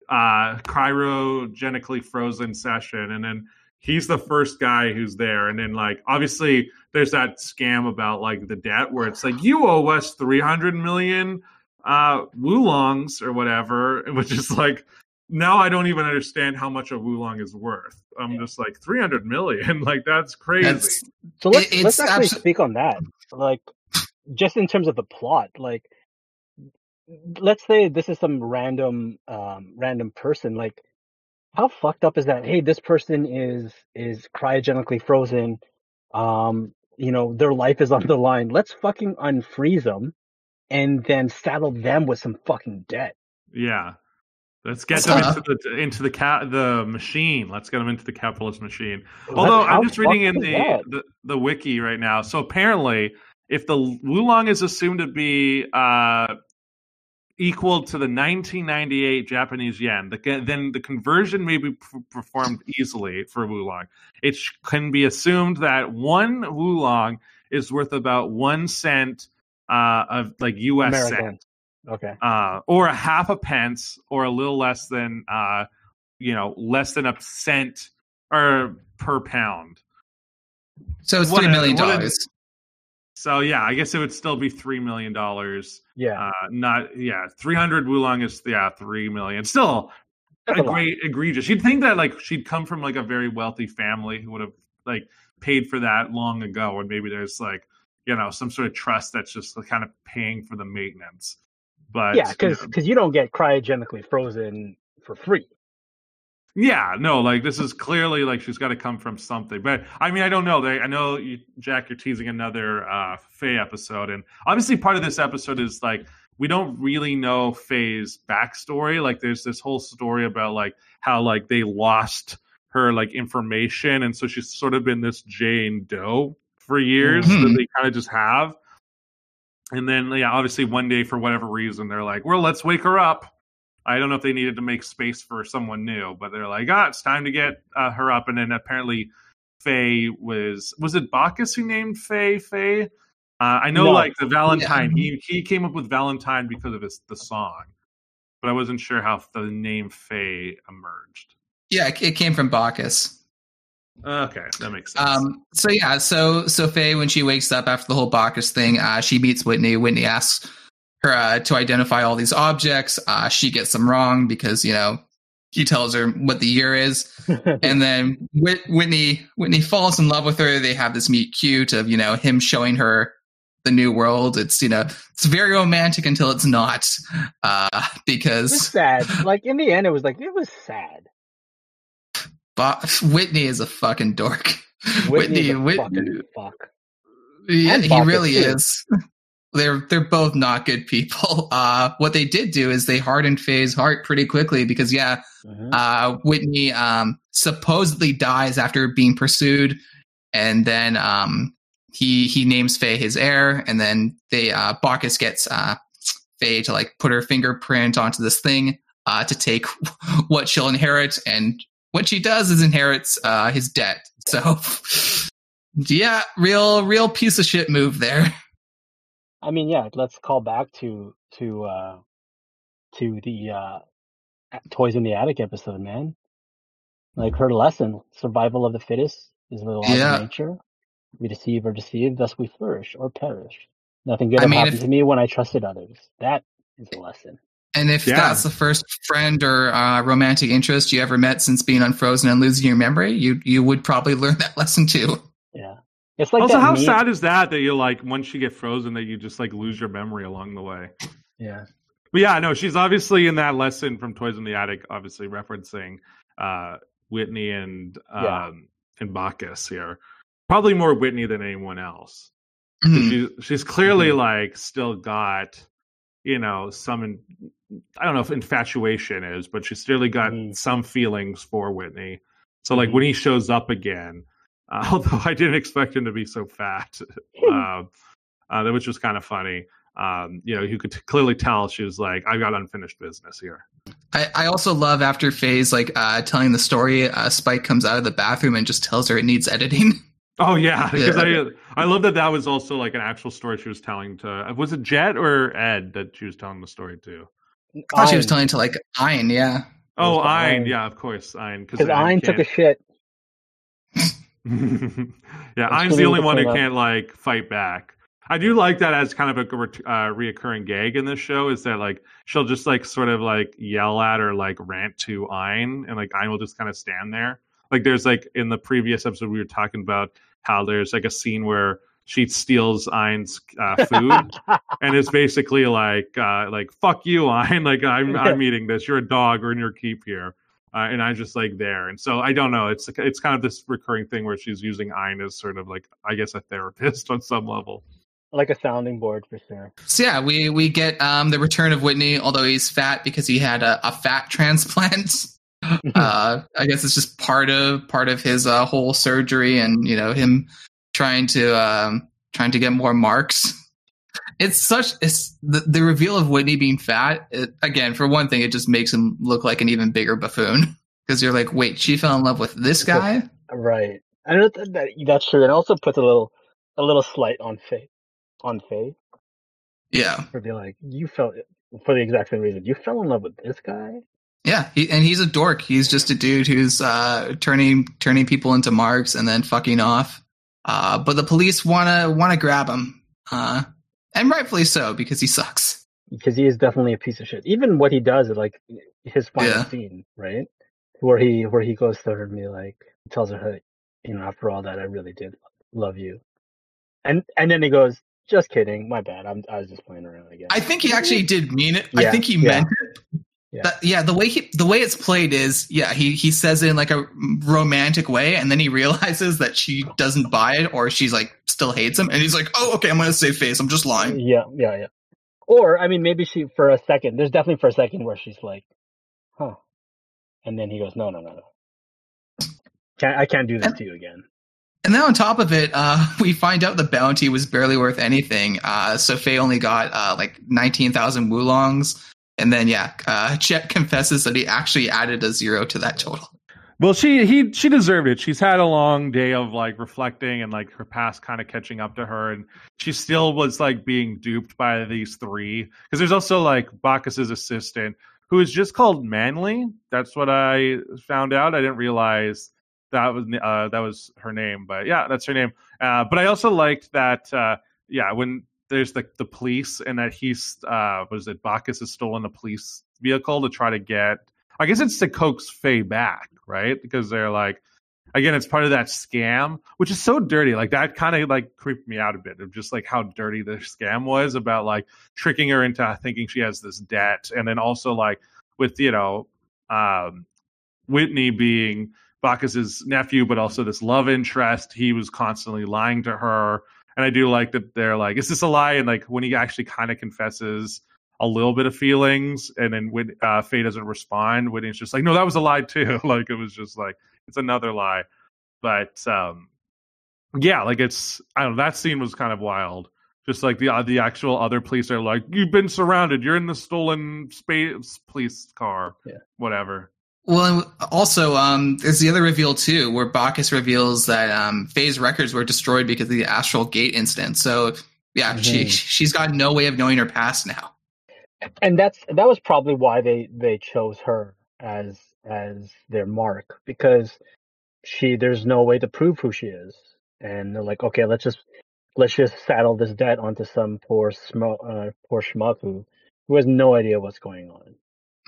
uh, cryogenically frozen session, and then he's the first guy who's there. And then, like, obviously, there's that scam about like the debt where it's like you owe us 300 million uh, woolongs or whatever, which is like. Now I don't even understand how much a woolong is worth. I'm Yeah. just like 300 million. Like that's crazy. That's, So let's It- let's actually abso- speak on that. Like, just in terms of the plot, like, let's say this is some random um random person. Like, how fucked up is that? Hey, this person is is cryogenically frozen. Um, you know, their life is on the line. Let's fucking unfreeze them, and then saddle them with some fucking debt. Yeah. Let's get That's them tough. into the into the ca- the machine. Let's get them into the capitalist machine. Although how I'm just reading in the, the the wiki right now. So apparently, if the Woolong is assumed to be uh, equal to the 1998 Japanese yen, the, then the conversion may be p- performed easily for Woolong. It sh- can be assumed that one Woolong is worth about one cent uh, of like U.S. cent American. Okay. uh, or a half a pence, or a little less than, uh, you know, less than a cent or per pound. so it's What three a- million what a- dollars. So yeah, I guess it would still be three million dollars. Yeah. Uh, not yeah, three hundred woolong is yeah three million. Still That's a a lot. great egregious. You'd think that like she'd come from like a very wealthy family who would have like paid for that long ago, and maybe there's like you know some sort of trust that's just kind of paying for the maintenance. But yeah, you know, because you don't get cryogenically frozen for free. Yeah, no, like this is clearly like she's got to come from something. But I mean, I don't know. They, I know you, Jack, you're teasing another uh, Faye episode, and obviously part of this episode is like we don't really know Faye's backstory. Like, there's this whole story about like how like they lost her like information, and so she's sort of been this Jane Doe for years Mhm. that they kind of just have. And then, yeah, obviously one day for whatever reason they're like, well, let's wake her up. I don't know if they needed to make space for someone new, but they're like, ah, it's time to get uh, her up. And then apparently, Faye was was it Bacchus who named Faye Faye? Uh, I know, No. like the Valentine. He he came up with Valentine because of his the song, but I wasn't sure how the name Faye emerged. Yeah, it came from Bacchus. Okay, that makes sense. Um, so yeah, so so Faye, when she wakes up after the whole Bacchus thing, uh, she meets Whitney. Whitney asks her uh, to identify all these objects. Uh, she gets them wrong because you know he tells her what the year is, and then Whit- Whitney Whitney falls in love with her. They have this meet cute of you know him showing her the new world. It's you know it's very romantic until it's not, uh, it was because sad. Like in the end, it was like it was sad. Whitney is a fucking dork. Whitney, a Whit- fucking fuck. Yeah, he really too. is. They're they're both not good people. Uh, what they did do is they hardened Faye's heart pretty quickly because yeah, Mhm. uh, Whitney um, supposedly dies after being pursued, and then um, he he names Faye his heir, and then they uh, Bacchus gets uh, Faye to like put her fingerprint onto this thing uh, to take what she'll inherit, and what she does is inherits uh, his debt. So yeah, real real piece of shit move there. I mean, yeah. Let's call back to to uh to the uh toys in the attic episode, man. Like her lesson: survival of the fittest is the law Yeah. of nature. We deceive or deceive, thus we flourish or perish. Nothing good I mean, happened if- to me when I trusted others. That is the lesson. And if Yeah. that's the first friend or uh, romantic interest you ever met since being unfrozen and losing your memory, you you would probably learn that lesson too. Yeah. It's like also, how meme- sad is that that you like once you get frozen that you just like lose your memory along the way? Yeah. But yeah, no, she's obviously in that lesson from Toys in the Attic, obviously referencing uh, Whitney and um, Yeah. and Bacchus here. Probably more Whitney than anyone else. Mhm. She, she's clearly Mhm. like still got, you know, some. In, I don't know if infatuation is, but she's clearly got Mhm. some feelings for Whitney. So like Mhm. when he shows up again, Uh, although I didn't expect him to be so fat, uh, uh, which was kind of funny. Um, you know, you could t- clearly tell she was like, "I've got unfinished business here." I, I also love after Faye's like uh, telling the story, uh, Spike comes out of the bathroom and just tells her it needs editing. Oh yeah, because Yeah. I I love that that was also like an actual story she was telling to. Was it Jet or Ed that she was telling the story to? I thought she was Ein, telling to like Ein, yeah. Oh, to Ein, Ein. yeah, of course, Ein. because Ein took a shit. yeah, I'm Ein's the only one who up. can't like fight back. I do like that as kind of a re- uh, reoccurring gag in this show is that like she'll just like sort of like yell at or like rant to Ein, and like Ein will just kind of stand there. Like there's like in the previous episode we were talking about how there's like a scene where she steals Ein's uh, food, and it's basically like uh, like fuck you, Ein. Like I'm I'm eating this. You're a dog. We're in your keep here. Uh, and I'm just like there, and so I don't know. It's it's kind of this recurring thing where she's using Ein as sort of like I guess a therapist on some level. like a sounding board for sure. So yeah, we we get um, the return of Whitney, although he's fat because he had a, a fat transplant. uh, I guess it's just part of part of his uh, whole surgery, and you know him trying to um, trying to get more marks. It's such it's the, the reveal of Whitney being fat. It, again, for one thing, it just makes him look like an even bigger buffoon because you're like, wait, she fell in love with this guy. Right. I know that, that that's true. It also puts a little a little slight on Faye on Faye Yeah, for be like you fell for the exact same reason. You fell in love with this guy. yeah, he, and he's a dork. He's just a dude who's uh, turning turning people into marks and then fucking off. Uh, but the police wanna wanna grab him, uh, and rightfully so because he sucks. because he is definitely a piece of shit. Even what he does like his final Yeah. scene, right? Where he where he goes to her and be like tells her, hey, you know, after all that, I really did love you, and and then he goes, just kidding, my bad. I'm I was just playing around again. I think he actually did mean it. I think he yeah. meant it. Yeah. That- yeah, the way he the way it's played is yeah he he says it in like a romantic way and then he realizes that she doesn't buy it or she's like still hates him and he's like oh okay I'm gonna save face I'm just lying yeah, yeah, yeah. Or I mean, maybe she for a second. There's definitely for a second where she's like, huh, and then he goes, no, no, no, no. Can't I can't do this to you again. and then on top of it uh we find out the bounty was barely worth anything uh so Faye only got uh like nineteen thousand woolongs and then yeah uh Jet confesses that he actually added a zero to that total Well, she he she deserved it. She's had a long day of like reflecting and like her past kind of catching up to her, and she still was like being duped by these three. Because there's also like Bacchus's assistant who is just called Manly. That's what I found out. I didn't realize that was uh, that was her name, but yeah, that's her name. Uh, but I also liked that. Uh, yeah, when there's the the police and that he's uh, was it Bacchus has stolen a police vehicle to try to get I guess it's to coax Faye back, right? Because they're like, again, it's part of that scam, which is so dirty. Like that kind of like creeped me out a bit of just like how dirty the scam was about like tricking her into thinking she has this debt, and then also like with you know um, Whitney being Bacchus's nephew, but also this love interest. He was constantly lying to her, and I do like that they're like, is this a lie? And like when he actually kind of confesses a little bit of feelings, and then when uh, Faye doesn't respond, Whitney's just like, no, that was a lie too. like it was just like it's another lie. But um, yeah, like it's I don't know. That scene was kind of wild. Just like the uh, the actual other police are like, you've been surrounded. You're in the stolen space police car. Yeah. Whatever. Well, also, um, there's the other reveal too, where Bacchus reveals that um, Faye's records were destroyed because of the Astral Gate incident. So, yeah, she Mhm. she's got no way of knowing her past now. and that's that was probably why they they chose her as as their mark because she there's no way to prove who she is and they're like okay let's just let's just saddle this debt onto some poor smo- uh, poor schmuck who who has no idea what's going on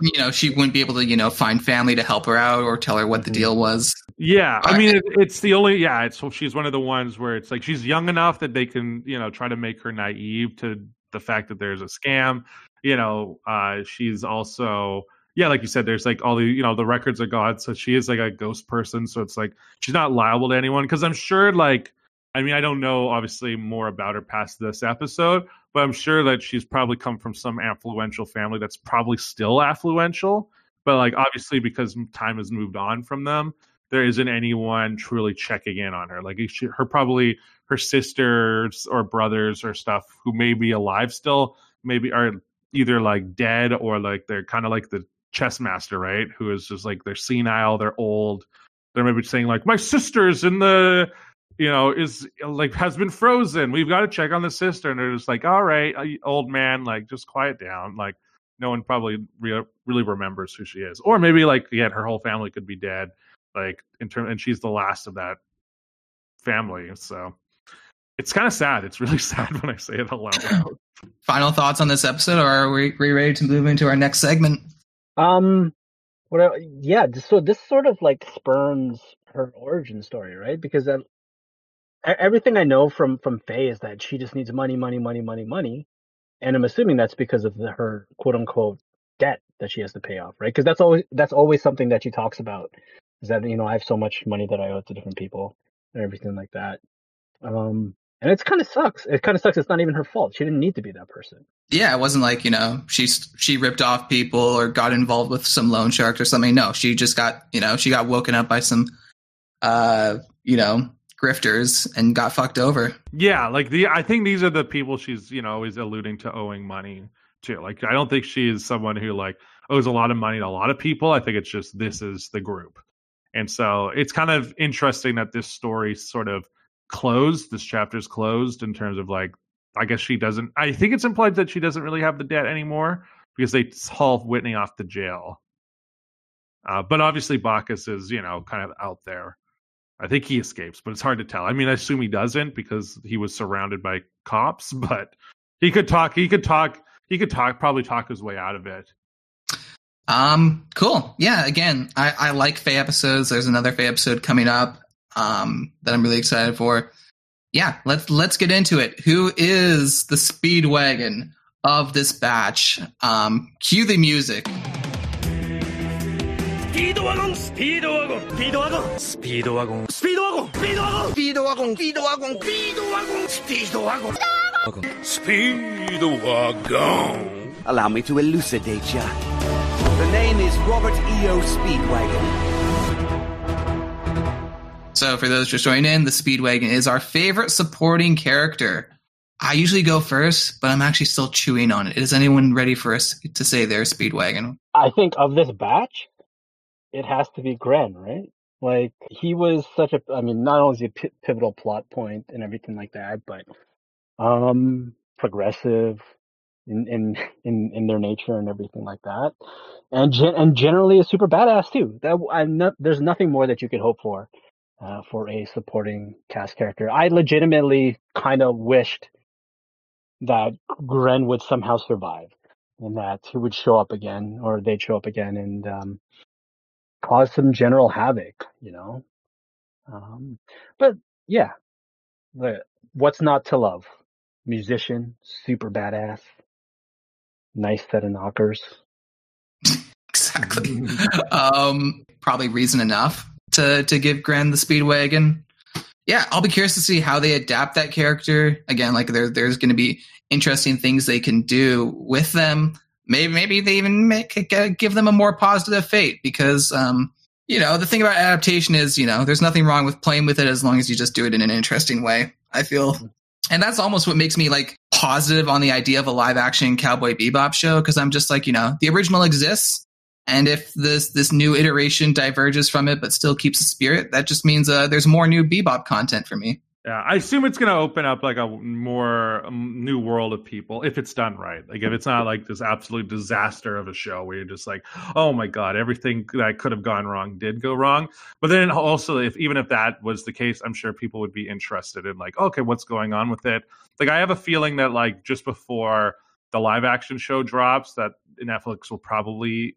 You know, she wouldn't be able to, you know, find family to help her out or tell her what the Mhm. deal was. Yeah, I I- mean, it, it's the only. Yeah, it's she's one of the ones where it's like she's young enough that they can, you know, try to make her naive to the fact that there's a scam. You know, uh, she's also, yeah, like you said, there's like all the, you know, the records are gone, so she is like a ghost person. So it's like she's not liable to anyone because I'm sure, like, I mean, I don't know obviously more about her past this episode, but I'm sure that she's probably come from some affluential family that's probably still affluential, but like obviously because time has moved on from them there isn't anyone truly checking in on her. Like she, her probably her sisters or brothers or stuff who may be alive still, maybe are either like dead or like they're kind of like the chess master, right? Who is just like they're senile, they're old. They're maybe saying like my sister's in the you know is like has been frozen. We've got to check on the sister, and they're just like, all right, old man, like just quiet down. Like no one probably re- really remembers who she is, or maybe like again, her whole family could be dead. Like in term, and she's the last of that family. So it's kind of sad. It's really sad when I say it out loud. Final thoughts on this episode, or are we, we ready to move into our next segment? Um, well, yeah. So this sort of like spurns her origin story, right? Because that, everything I know from from Faye is that she just needs money, money, money, money, money, and I'm assuming that's because of the, her quote unquote debt that she has to pay off, right? Because that's always that's always something that she talks about is that you know I have so much money that I owe to different people and everything like that. Um, and it's kind of sucks. It kind of sucks. It's not even her fault. She didn't need to be that person. Yeah, it wasn't like you know she's she ripped off people or got involved with some loan shark or something. No, she just got you know she got woken up by some uh you know grifters and got fucked over. Yeah, like the I think these are the people she's you know always alluding to owing money to. Like I don't think she is someone who like owes a lot of money to a lot of people. I think it's just this is the group. And so it's kind of interesting that this story sort of closed. This chapter's closed in terms of like, I guess she doesn't. I think it's implied that she doesn't really have the debt anymore because they haul Whitney off to jail. Uh, but obviously, Bacchus is you know kind of out there. I think he escapes, but it's hard to tell. I mean, I assume he doesn't because he was surrounded by cops, but he could talk. He could talk. He could talk. Probably talk his way out of it. Um, cool. Yeah, again, I, I like Faye episodes. There's another Faye episode coming up um, that I'm really excited for. Yeah, let's let's get into it. Who is the speedwagon of this batch? Um, cue the music. Speedwagon, speedwagon, speedwagon, speedwagon, speedwagon, speedwagon, speedwagon, speedwagon, speedwagon, speedwagon, speedwagon. Allow me to elucidate ya. The name is Robert E.O. Speedwagon. So, for those just joining in, the Speedwagon is our favorite supporting character. I usually go first, but I'm actually still chewing on it. Is anyone ready for us to say their Speedwagon? I think of this batch, it has to be Gren, right? Like he was such a, I mean, not only is he a p- pivotal plot point and everything like that, but um, progressive in in in, in their nature and everything like that, and gen- and generally a super badass too. That I'm not, there's nothing more that you could hope for uh, for a supporting cast character. I legitimately kind of wished that Gren would somehow survive and that he would show up again or they'd show up again and um, cause some general havoc, you know. Um, but yeah, the, what's not to love? Musician, super badass, nice set of knockers. exactly. um, probably reason enough to to give Gren the Speedwagon. Yeah, I'll be curious to see how they adapt that character. Again, like there there's going to be interesting things they can do with them. Maybe maybe they even make give them a more positive fate because um, you know the thing about adaptation is you know there's nothing wrong with playing with it as long as you just do it in an interesting way. I feel, and that's almost what makes me like positive on the idea of a live action Cowboy Bebop show because I'm just like you know the original exists and if this this new iteration diverges from it but still keeps the spirit, that just means uh, there's more new Bebop content for me. Yeah, I assume it's going to open up like a more um, new world of people if it's done right. Like if it's not like this absolute disaster of a show where you're just like, oh my god, everything that could have gone wrong did go wrong. But then also, if even if that was the case, I'm sure people would be interested in like, okay, what's going on with it? Like I have a feeling that like just before the live action show drops, that Netflix will probably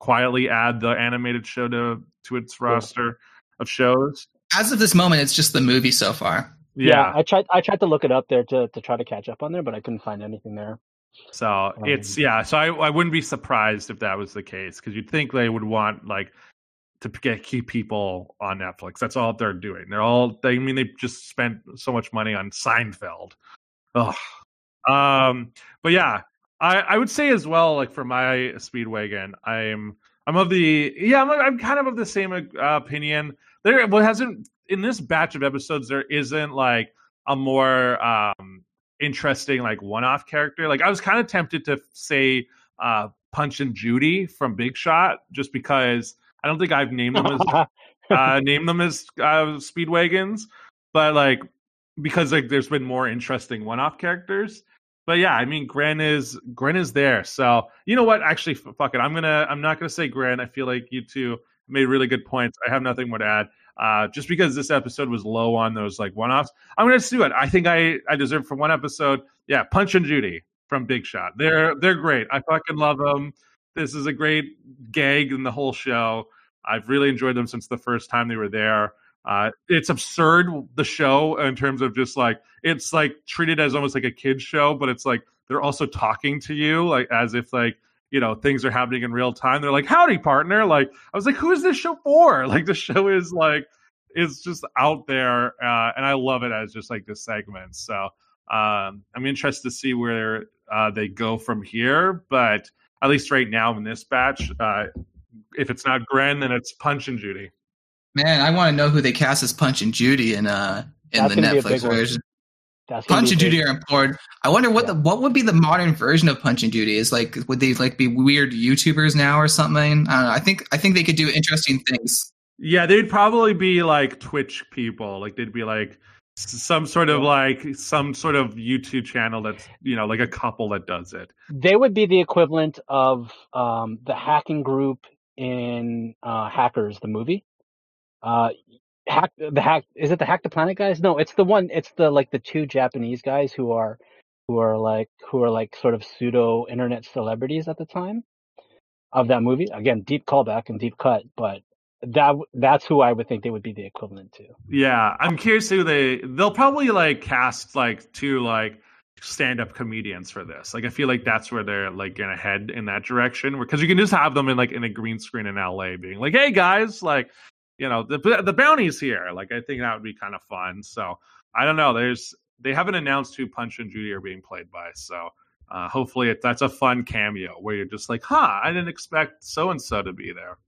quietly add the animated show to to its roster of shows. As of this moment, it's just the movie so far. Yeah. yeah, I tried. I tried to look it up there to to try to catch up on there, but I couldn't find anything there. So um, it's yeah. So I I wouldn't be surprised if that was the case because you'd think they would want like to get keep people on Netflix. That's all they're doing. They're all. They I mean they just spent so much money on Seinfeld. Ugh. Um. But yeah, I, I would say as well, like for my Speedwagon, I'm I'm of the yeah. I'm, I'm kind of of the same uh, opinion. There, what hasn't in this batch of episodes, there isn't like a more um interesting like one-off character. Like I was kind of tempted to say uh Punch and Judy from Big Shot, just because I don't think I've named them as uh, named them as uh, Speedwagons, but like because like there's been more interesting one-off characters. But yeah, I mean, Gren is Gren is there. So you know what? Actually, fuck it. I'm gonna I'm not gonna say Gren. I feel like you two made really good points. I have nothing more to add. Uh, just because this episode was low on those like one-offs, I'm gonna do it. I think I I deserve for one episode. Yeah, Punch and Judy from Big Shot. They're they're great. I fucking love them. This is a great gag in the whole show. I've really enjoyed them since the first time they were there. Uh, it's absurd the show in terms of just like it's like treated as almost like a kids show, but it's like they're also talking to you like as if like you know things are happening in real time. They're like, "Howdy, partner!" Like I was like, "Who is this show for?" Like the show is like it's just out there, uh, and I love it as just like this segment. So um, I'm interested to see where uh, they go from here, but at least right now in this batch, uh, if it's not Gren, then it's Punch and Judy. Man, I want to know who they cast as Punch and Judy in uh in That's the gonna be a Netflix version. Punch and. Judy are important. I wonder what Yeah. the what would be the modern version of Punch and Judy? Is like would they like be weird YouTubers now or something? I don't know. I think I think they could do interesting things. Yeah, they'd probably be like Twitch people. Like they'd be like some sort of like some sort of YouTube channel that's you know like a couple that does it. They would be the equivalent of um, the hacking group in uh, Hackers, the movie. Uh, hack the hack is it the Hack the Planet guys? No, it's the one. It's the like the two Japanese guys who are who are like who are like sort of pseudo internet celebrities at the time of that movie. Again, deep callback and deep cut, but that that's who I would think they would be the equivalent to. Yeah, I'm curious who they they'll probably like cast like two like stand up comedians for this. Like I feel like that's where they're like gonna head in that direction because you can just have them in like in a green screen in LA being like, "Hey guys, like you know, the the bounty's here." Like I think that would be kind of fun. So, I don't know. There's they haven't announced who Punch and Judy are being played by. So, uh, hopefully it, that's a fun cameo where you're just like, "Huh, I didn't expect so and so to be there."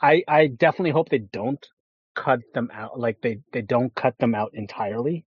I I definitely hope they don't cut them out. Like they they don't cut them out entirely.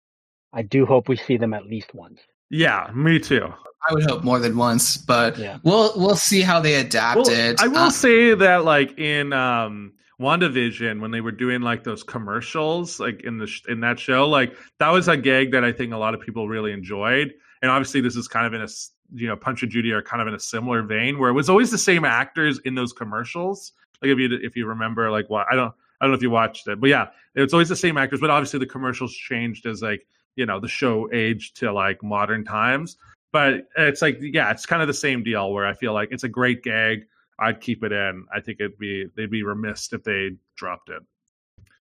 I do hope we see them at least once. Yeah, me too. I would hope more than once, but Yeah. we'll we'll see how they adapt Well, it. I will Uh, say that like in um WandaVision when they were doing like those commercials like in the sh- in that show like that was a gag that I think a lot of people really enjoyed. And obviously this is kind of in a you know Punch and Judy are kind of in a similar vein where it was always the same actors in those commercials. Like if you if you remember like what I don't I don't know if you watched it but yeah it's always the same actors but obviously the commercials changed as like you know the show aged to like modern times. But it's like yeah it's kind of the same deal where I feel like it's a great gag I'd keep it in. I think it'd be they'd be remiss if they dropped it.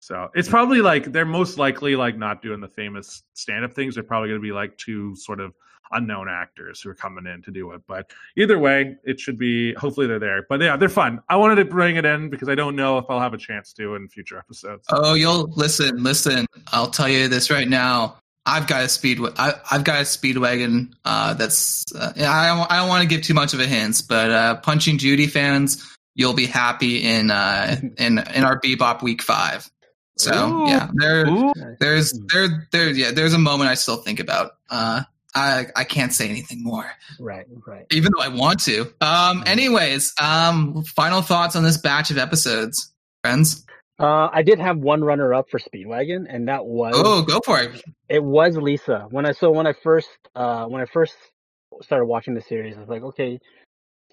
So it's probably like they're most likely like not doing the famous stand up things. They're probably going to be like two sort of unknown actors who are coming in to do it. But either way, it should be hopefully they're there. But yeah, they're fun. I wanted to bring it in because I don't know if I'll have a chance to in future episodes. Oh, you'll listen, listen. I'll tell you this right now. I've got a speed. I, I've got a speedwagon. Uh, that's. Uh, I don't. I don't want to give too much of a hint, but uh, Punch and Judy fans, you'll be happy in uh, in in our Bebop Week Five. So Ooh. yeah, there, Ooh. there's there there yeah, there's a moment I still think about. Uh, I I can't say anything more, Right, right. even though I want to. Um, anyways, um, final thoughts on this batch of episodes, friends. Uh, I did have one runner up for Speedwagon, and that was Oh, go for it. it was Lisa. When I so when I first uh when I first started watching the series, I was like, okay,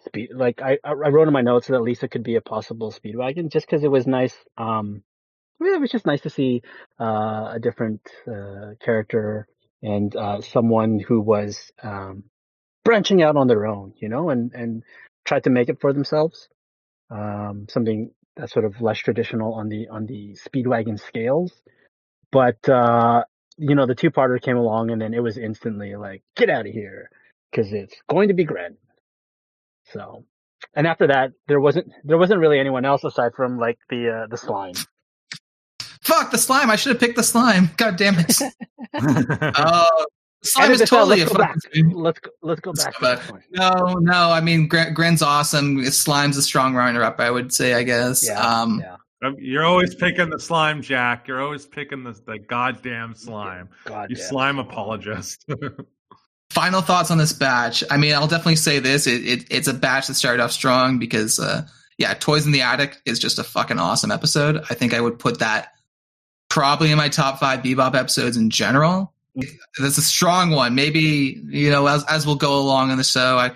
speed. Like I I wrote in my notes that Lisa could be a possible Speedwagon, just because it was nice. Um, yeah, it was just nice to see uh, a different uh, character and uh, someone who was um, branching out on their own, you know, and and tried to make it for themselves. Um, something that's sort of less traditional on the on the Speedwagon scales, but uh, you know, the two parter came along and then it was instantly like, get out of here. Cause it's going to be Gren. So, and after that, there wasn't, there wasn't really anyone else aside from like the, uh, the slime. Fuck the slime. I should have picked the slime. God damn it. Oh, Slime Edit is this out, totally a let's go fucking. back. Let's go, let's go Let's back go back. No, no. I mean, Gren, Gren's awesome. Slime's a strong runner-up. I would say. I guess. Yeah, um, yeah. Um, You're always picking the slime, Jack. You're always picking the, the goddamn slime. God You damn. slime apologist. Final thoughts on this batch. I mean, I'll definitely say this. It, it, it's a batch that started off strong because, uh, yeah, Toys in the Attic is just a fucking awesome episode. I think I would put that probably in my top five Bebop episodes in general. That's a strong one. Maybe, you know, as, as we'll go along in the show, I,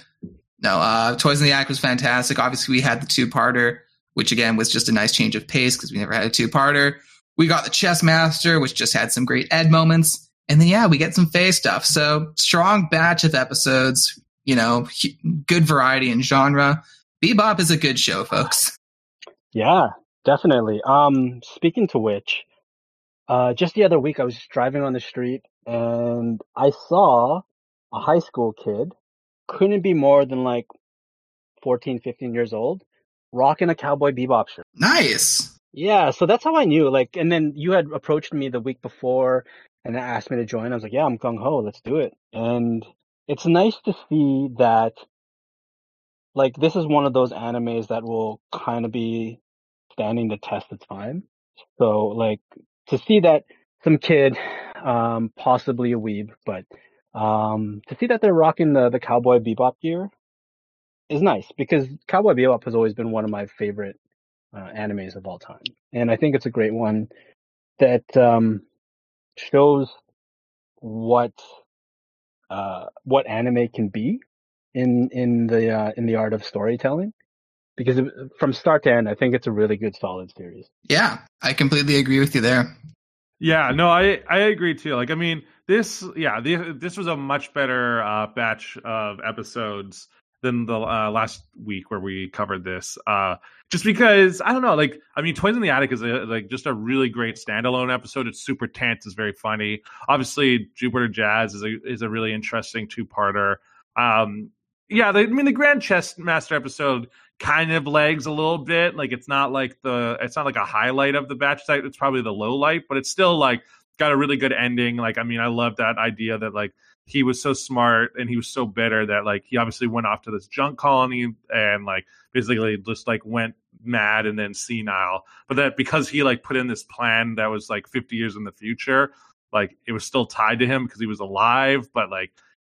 no, uh, Toys in the Attic was fantastic. Obviously, we had the two parter, which again was just a nice change of pace because we never had a two parter. We got the Chess Master, which just had some great Ed moments. And then, yeah, we get some Faye stuff. So, strong batch of episodes, you know, hu- good variety in genre. Bebop is a good show, folks. Yeah, definitely. Um, speaking to which, uh, just the other week I was driving on the street and I saw a high school kid, couldn't be more than like 14, 15 years old, rocking a Cowboy Bebop shirt. Nice. Yeah, so that's how I knew. Like, and then you had approached me the week before and asked me to join. I was like, yeah, I'm gung ho, let's do it. And it's nice to see that, like, this is one of those animes that will kind of be standing the test of time. So, like, to see that some kid, um, possibly a weeb, but, um, to see that they're rocking the, the Cowboy Bebop gear is nice because Cowboy Bebop has always been one of my favorite uh, animes of all time, and I think it's a great one that um, shows what uh, what anime can be in in the uh, in the art of storytelling. Because from start to end, I think it's a really good, solid series. Yeah, I completely agree with you there. Yeah, no, I I agree too. Like, I mean, this, yeah, this was a much better uh, batch of episodes than the uh, last week where we covered this. Uh, just because I don't know, like, I mean, Toys in the Attic is a, like just a really great standalone episode. It's super tense, it's very funny. Obviously, Jupiter Jazz is a is a really interesting two parter. Um, yeah, the, I mean, the Grand Chess Master episode kind of lags a little bit. Like it's not like the it's not like a highlight of the batch site. It's probably the low light, but it's still like got a really good ending. Like I mean, I love that idea that like he was so smart and he was so bitter that like he obviously went off to this junk colony and like basically just like went mad and then senile. But that because he like put in this plan that was like 50 years in the future, like it was still tied to him because he was alive, but like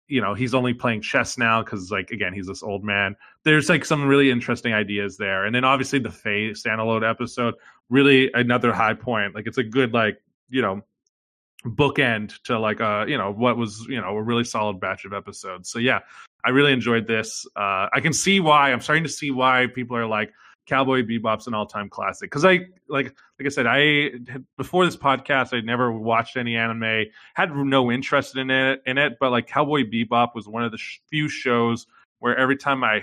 you know he's only playing chess now because like again he's this old man there's like some really interesting ideas there. And then obviously the Faye standalone episode really another high point. Like it's a good like you know bookend to like uh you know what was you know a really solid batch of episodes. So yeah i really enjoyed this. Uh i can see why i'm starting to see why people are like cowboy bebop's an all-time classic. Because i like like i said i before this podcast i never watched any anime had no interest in it in it but like cowboy bebop was one of the sh- few shows where every time i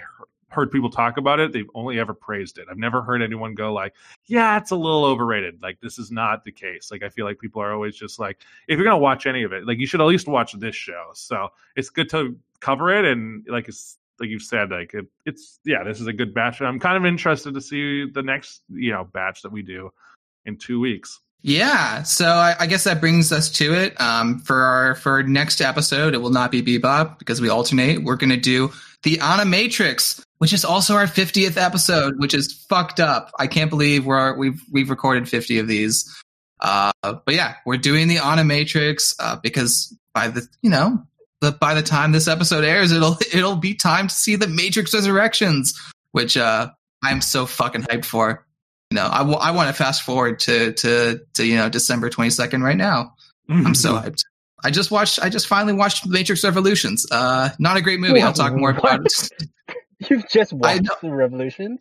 heard people talk about it they've only ever praised it. I've never heard anyone go like yeah it's a little overrated. Like this is not the case. Like i feel like people are always just like if you're gonna watch any of it like you should at least watch this show. So it's good to cover it and like it's like you've said like it, it's yeah this is a good batch. I'm kind of interested to see the next you know batch that we do in two weeks Yeah, so I, I guess that brings us to it. Um, for our for our next episode, it will not be Bebop because we alternate. We're going to do the Animatrix, which is also our 50th episode, which is fucked up. I can't believe we're we've we've recorded 50 of these. Uh, but yeah, we're doing the Animatrix uh, because by the you know the by the time this episode airs, it'll it'll be time to see the Matrix Resurrections, which uh, I'm so fucking hyped for you know, I, w- I want to fast forward to, to, to, you know, December 22nd right now. I'm so hyped. I just watched, I just finally watched Matrix Revolutions. Uh, not a great movie. I'll talk more about it. You've just watched the Revolutions.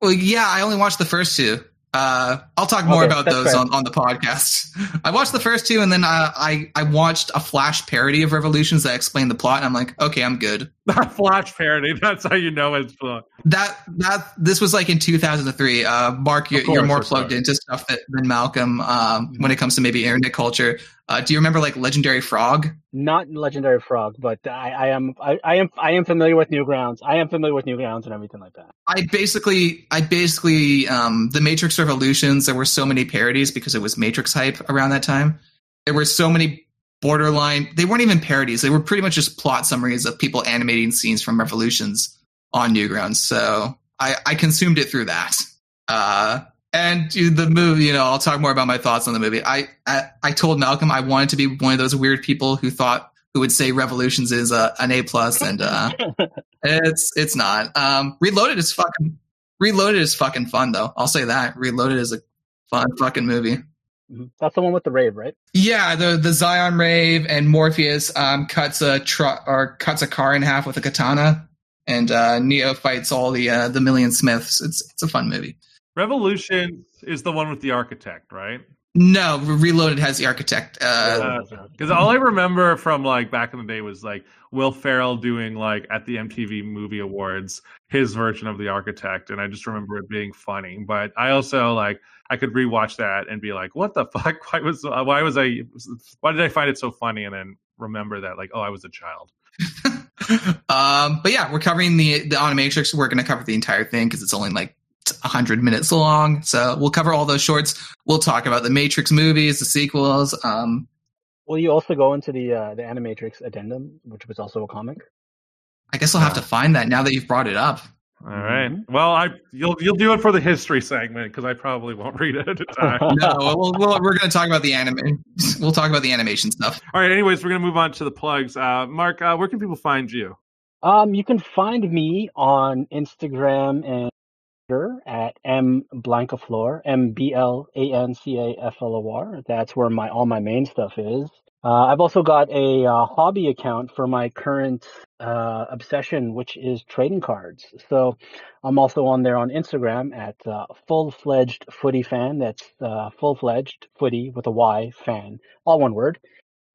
Well, yeah, I only watched the first two. Uh, I'll talk more Okay, about those fair. on, on the podcast. I watched the first two and then uh, I, I watched a flash parody of Revolutions that explained the plot and I'm like, okay, I'm good. That flash parody that's how you know it's fun That, that, this was like in 2003. Uh, Mark, you're, course, you're more plugged course. into stuff that, than Malcolm, um, when it comes to maybe internet culture. Uh, do you remember like Legendary Frog? Not Legendary Frog, but I, I am I, I am I am familiar with Newgrounds. I am familiar with Newgrounds and everything like that. I basically, I basically, um, the Matrix Revolutions. There were so many parodies because it was Matrix hype around that time. There were so many borderline. They weren't even parodies. They were pretty much just plot summaries of people animating scenes from Revolutions on Newgrounds. So I, I consumed it through that. Uh, and the movie, you know, I'll talk more about my thoughts on the movie. I, I, I told Malcolm I wanted to be one of those weird people who thought who would say Revolutions is a, an A plus, and uh, it's it's not. Um, Reloaded is fucking Reloaded is fucking fun though. I'll say that Reloaded is a fun fucking movie. Mm-hmm. That's the one with the rave, right? Yeah, the the Zion rave and Morpheus um, cuts a truck or cuts a car in half with a katana, and uh, Neo fights all the uh, the million Smiths. It's it's a fun movie. Revolution is the one with the architect, right? No, Reloaded has the architect. Because uh, all I remember from like back in the day was like Will Ferrell doing like at the MTV Movie Awards his version of the architect, and I just remember it being funny. But I also like I could rewatch that and be like, "What the fuck? Why was why was I? Why did I find it so funny?" And then remember that like, oh, I was a child. um, but yeah, we're covering the the Animatrix. We're going to cover the entire thing because it's only like 100 minutes long. So we'll cover all those shorts. We'll talk about the Matrix movies, the sequels. Um, Will you also go into the uh, the Animatrix addendum, which was also a comic? I guess I'll have to find that now that you've brought it up. All right. mm-hmm. Well, I you'll you'll do it for the history segment because I probably won't read it at a time. no, we'll, we are going to talk about the anime. We'll talk about the animation stuff. All right. Anyways, we're going to move on to the plugs. Uh, Mark, uh, where can people find you? Um, you can find me on Instagram and at M Blancaflor, M B L A N C A F L O R. That's where my all my main stuff is. Uh, I've also got a uh, hobby account for my current uh, obsession, which is trading cards. So I'm also on there on Instagram at uh, full fledged footy fan. That's uh, full fledged footy with a Y fan, all one word.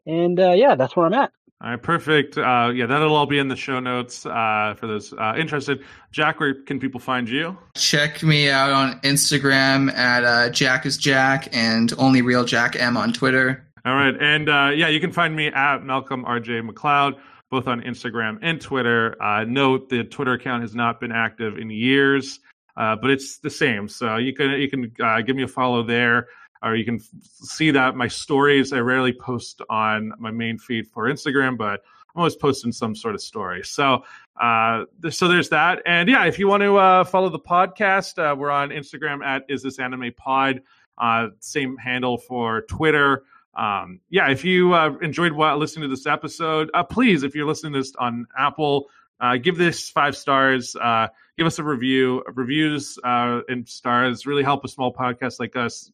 And uh, yeah, that's where I'm at. All right, perfect. Uh, yeah, that'll all be in the show notes uh, for those uh, interested. Jack, where can people find you? Check me out on Instagram at uh, Jack is Jack and only real Jack M on Twitter. All right, and uh, yeah, you can find me at Malcolm RJ McLeod both on Instagram and Twitter. Uh, note the Twitter account has not been active in years, but it's the same. So you can you can give me a follow there or you can see that my stories I rarely post on my main feed for Instagram, but I'm always posting some sort of story. So, uh, so there's that. And yeah, if you want to uh, follow the podcast, uh, we're on Instagram at Is This Anime Pod. Uh, same handle for Twitter. Um, yeah, if you uh, enjoyed listening to this episode, uh, please, if you're listening to this on Apple, uh, give this five stars. Uh, give us a review. Reviews uh, and stars really help a small podcast like us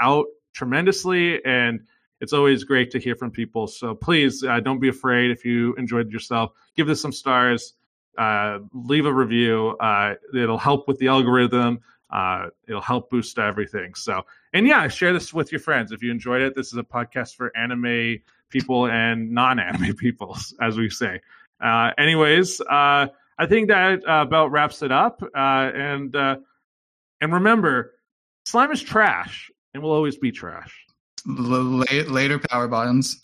out tremendously and it's always great to hear from people. So please uh, don't be afraid if you enjoyed yourself. Give this some stars uh, leave a review uh, it'll help with the algorithm uh, it'll help boost everything. So and yeah share this with your friends. If you enjoyed it this is a podcast for anime people and non-anime people as we say. Uh, anyways uh, i think that about wraps it up. And and remember slime is trash and will always be trash. L- later, power bottoms.